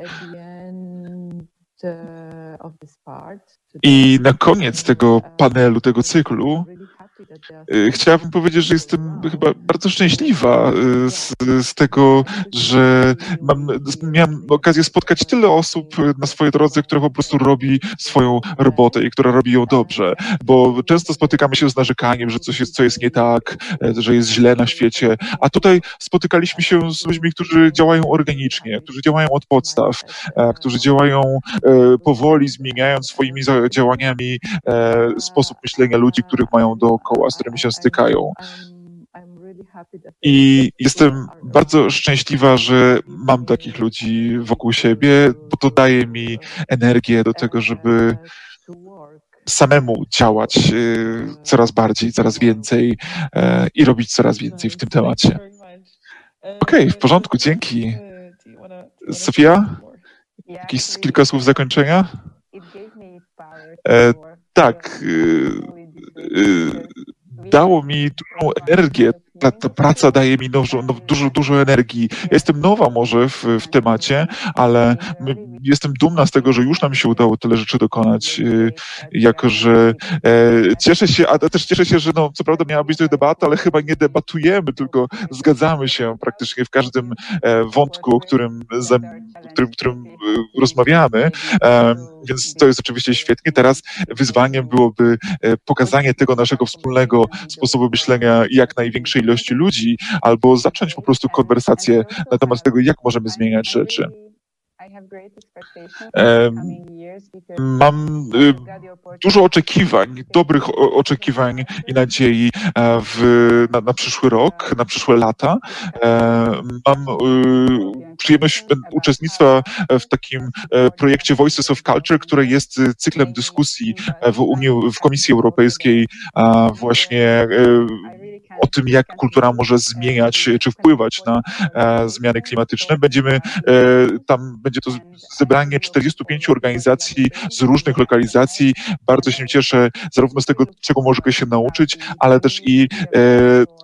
I na koniec tego panelu, tego cyklu, chciałabym powiedzieć, że jestem chyba bardzo szczęśliwa y, z, z tego, że mam, miałem okazję spotkać tyle osób na swojej drodze, która po prostu robi swoją robotę i która robi ją dobrze, bo często spotykamy się z narzekaniem, że coś jest, co jest nie tak, e, że jest źle na świecie, a tutaj spotykaliśmy się z ludźmi, którzy działają organicznie, którzy działają od podstaw, e, którzy działają e, powoli, zmieniając swoimi działaniami sposób myślenia ludzi, których mają dookoła, z którymi się stykają. I jestem bardzo szczęśliwa, że mam takich ludzi wokół siebie, bo to daje mi energię do tego, żeby samemu działać y, coraz bardziej, coraz więcej e, i robić coraz więcej w tym temacie. Okej, okay, w porządku, dzięki. Sofia? Jakieś kilka słów zakończenia? E, tak. Y, dało mi dużą energię ta, ta praca daje mi dużo, no, dużo, dużo energii. Jestem nowa może w, w temacie, ale jestem dumna z tego, że już nam się udało tyle rzeczy dokonać, y, jako że e, cieszę się, a też cieszę się, że no, co prawda miała być to debata, ale chyba nie debatujemy, tylko zgadzamy się praktycznie w każdym e, wątku, o którym, którym, którym e, rozmawiamy, więc to jest oczywiście świetnie. Teraz wyzwaniem byłoby pokazanie tego naszego wspólnego sposobu myślenia jak największej ilości ludzi, albo zacząć po prostu konwersację na temat tego, jak możemy zmieniać rzeczy. Mam y, dużo oczekiwań, dobrych oczekiwań i nadziei e, w, na, na przyszły rok, na przyszłe lata. Mam y, przyjemność uczestnictwa w takim e, projekcie Voices of Culture, które jest cyklem dyskusji w, Unii, w Komisji Europejskiej właśnie e, o tym, jak kultura może zmieniać czy wpływać na e, zmiany klimatyczne. Będziemy e, tam, będzie to zebranie 45 organizacji z różnych lokalizacji. Bardzo się cieszę zarówno z tego, czego mogę się nauczyć, ale też i e,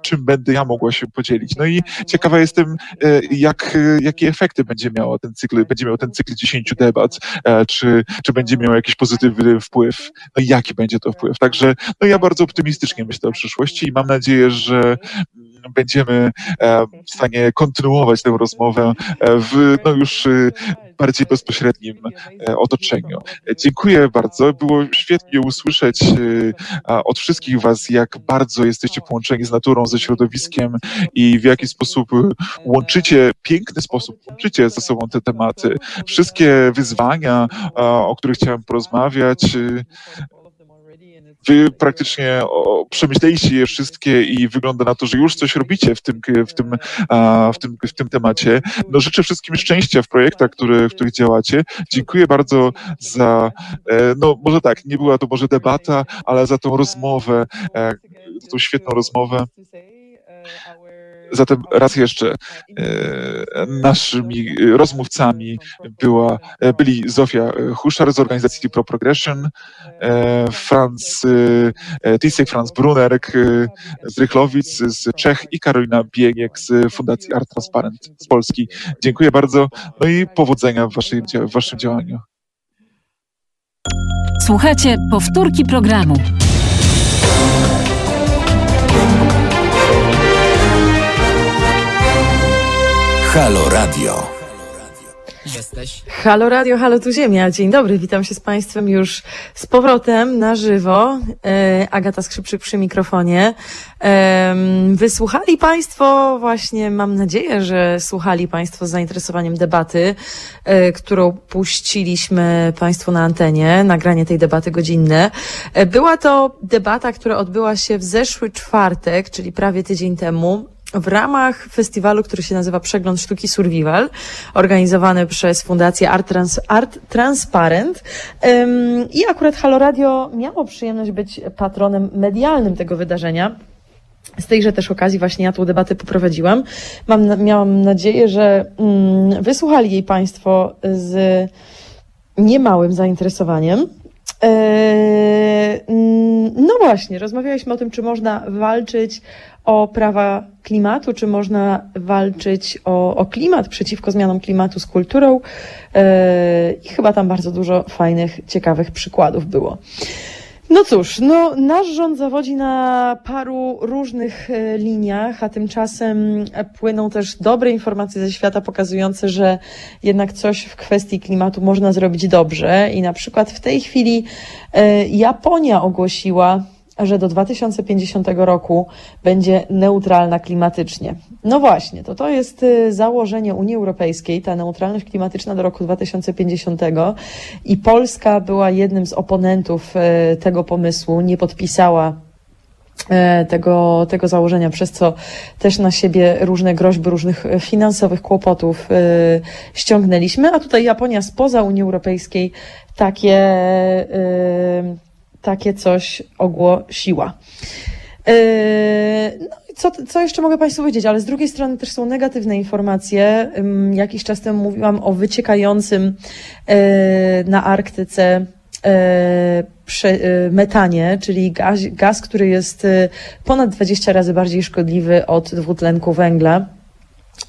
czym będę ja mogła się podzielić. No i ciekawa jestem, jak, jakie efekty będzie miał ten cykl, będzie miał ten cykl 10 debat, czy, czy będzie miał jakiś pozytywny wpływ, no i jaki będzie to wpływ. Także no ja bardzo optymistycznie myślę o przyszłości i mam nadzieję, że będziemy e, w stanie kontynuować tę rozmowę e, w no już e, bardziej bezpośrednim otoczeniu. Dziękuję bardzo. Było świetnie usłyszeć od wszystkich Was, jak bardzo jesteście połączeni z naturą, ze środowiskiem i w jaki sposób łączycie, piękny sposób łączycie ze sobą te tematy. Wszystkie wyzwania, o których chciałem porozmawiać, Wy praktycznie przemyśleliście je wszystkie i wygląda na to, że już coś robicie w tym, w tym, w tym, w tym temacie. No, życzę wszystkim szczęścia w projektach, które, w których działacie. Dziękuję bardzo za, e, no może tak, nie była to może debata, ale za tą rozmowę, e, tą świetną rozmowę. Zatem raz jeszcze e, naszymi rozmówcami była, e, byli Zofia Huszar z organizacji Pro Progression, e, Franz Tisek, Franz Brunerek z Rychlowic, z Czech i Karolina Bieniek z Fundacji Art Transparent z Polski. Dziękuję bardzo, no i powodzenia w, waszej, w waszym działaniu. Słuchajcie powtórki programu. Halo Radio. Jesteś. Halo Radio, halo tu Ziemia. Dzień dobry, witam się z Państwem już z powrotem na żywo. E, Agata Skrzypczyk przy mikrofonie. E, wysłuchali Państwo właśnie, mam nadzieję, że słuchali Państwo z zainteresowaniem debaty, e, którą puściliśmy Państwu na antenie, nagranie tej debaty godzinne. E, była to debata, która odbyła się w zeszły czwartek, czyli prawie tydzień temu w ramach festiwalu, który się nazywa Przegląd Sztuki Survival, organizowany przez Fundację Art, Trans Art Transparent. I akurat Halo Radio miało przyjemność być patronem medialnym tego wydarzenia. Z tejże też okazji właśnie ja tą debatę poprowadziłam. Mam, miałam nadzieję, że mm, wysłuchali jej Państwo z niemałym zainteresowaniem. Mm, no właśnie, rozmawialiśmy o tym, czy można walczyć o prawa klimatu, czy można walczyć o, o klimat przeciwko zmianom klimatu z kulturą. Eee, I chyba tam bardzo dużo fajnych, ciekawych przykładów było. No cóż, no, nasz rząd zawodzi na paru różnych e, liniach, a tymczasem płyną też dobre informacje ze świata pokazujące, że jednak coś w kwestii klimatu można zrobić dobrze. I na przykład w tej chwili e, Japonia ogłosiła, że do 2050 roku będzie neutralna klimatycznie. No właśnie, to to jest y, założenie Unii Europejskiej, ta neutralność klimatyczna do roku 2050 i Polska była jednym z oponentów y, tego pomysłu, nie podpisała y, tego, tego założenia, przez co też na siebie różne groźby, różnych finansowych kłopotów ściągnęliśmy, a tutaj Japonia spoza Unii Europejskiej takie takie coś ogłosiła. Yy, no i co, co jeszcze mogę Państwu powiedzieć? Ale z drugiej strony też są negatywne informacje. Jakiś czas temu mówiłam o wyciekającym yy, na Arktyce yy, metanie, czyli gaz, gaz, który jest ponad 20 razy bardziej szkodliwy od dwutlenku węgla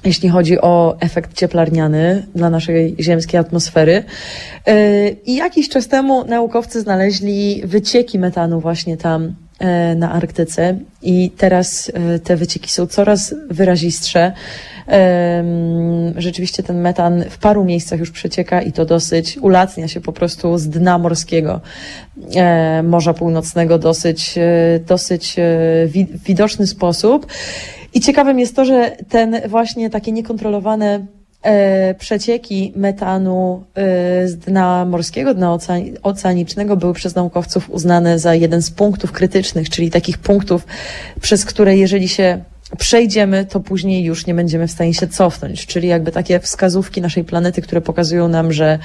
jeśli chodzi o efekt cieplarniany dla naszej ziemskiej atmosfery. E, I jakiś czas temu naukowcy znaleźli wycieki metanu właśnie tam e, na Arktyce i teraz e, te wycieki są coraz wyrazistsze. Rzeczywiście ten metan w paru miejscach już przecieka i to dosyć ulatnia się po prostu z dna morskiego Morza Północnego dosyć, dosyć widoczny sposób. I ciekawym jest to, że ten właśnie takie niekontrolowane e, przecieki metanu e, z dna morskiego, dna oceanicznego były przez naukowców uznane za jeden z punktów krytycznych, czyli takich punktów, przez które jeżeli się przejdziemy, to później już nie będziemy w stanie się cofnąć, czyli jakby takie wskazówki naszej planety, które pokazują nam, że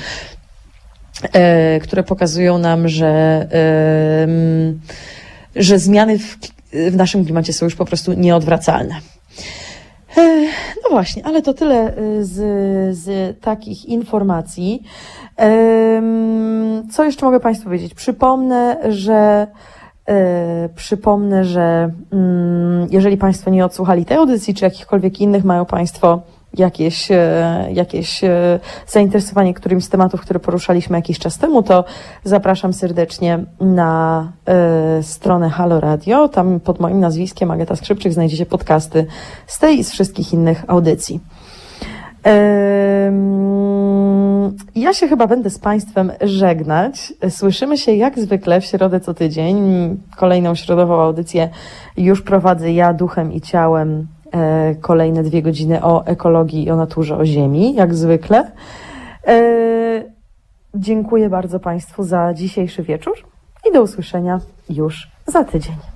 e, które pokazują nam, że, e, że zmiany w w naszym klimacie są już po prostu nieodwracalne. E, no właśnie, ale to tyle e, z, z takich informacji. Co jeszcze mogę Państwu powiedzieć? Przypomnę, że e, przypomnę, że mm, jeżeli Państwo nie odsłuchali tej audycji, czy jakichkolwiek innych mają Państwo jakieś, e, jakieś e, zainteresowanie którymś z tematów, które poruszaliśmy jakiś czas temu, to zapraszam serdecznie na e, stronę Halo Radio. Tam pod moim nazwiskiem Agata Skrzypczyk znajdziecie podcasty z tej i z wszystkich innych audycji. Ja się chyba będę z Państwem żegnać. Słyszymy się jak zwykle w środę co tydzień. Kolejną środową audycję już prowadzę ja duchem i ciałem kolejne dwie godziny o ekologii i o naturze, o ziemi, jak zwykle. E, dziękuję bardzo Państwu za dzisiejszy wieczór i do usłyszenia już za tydzień.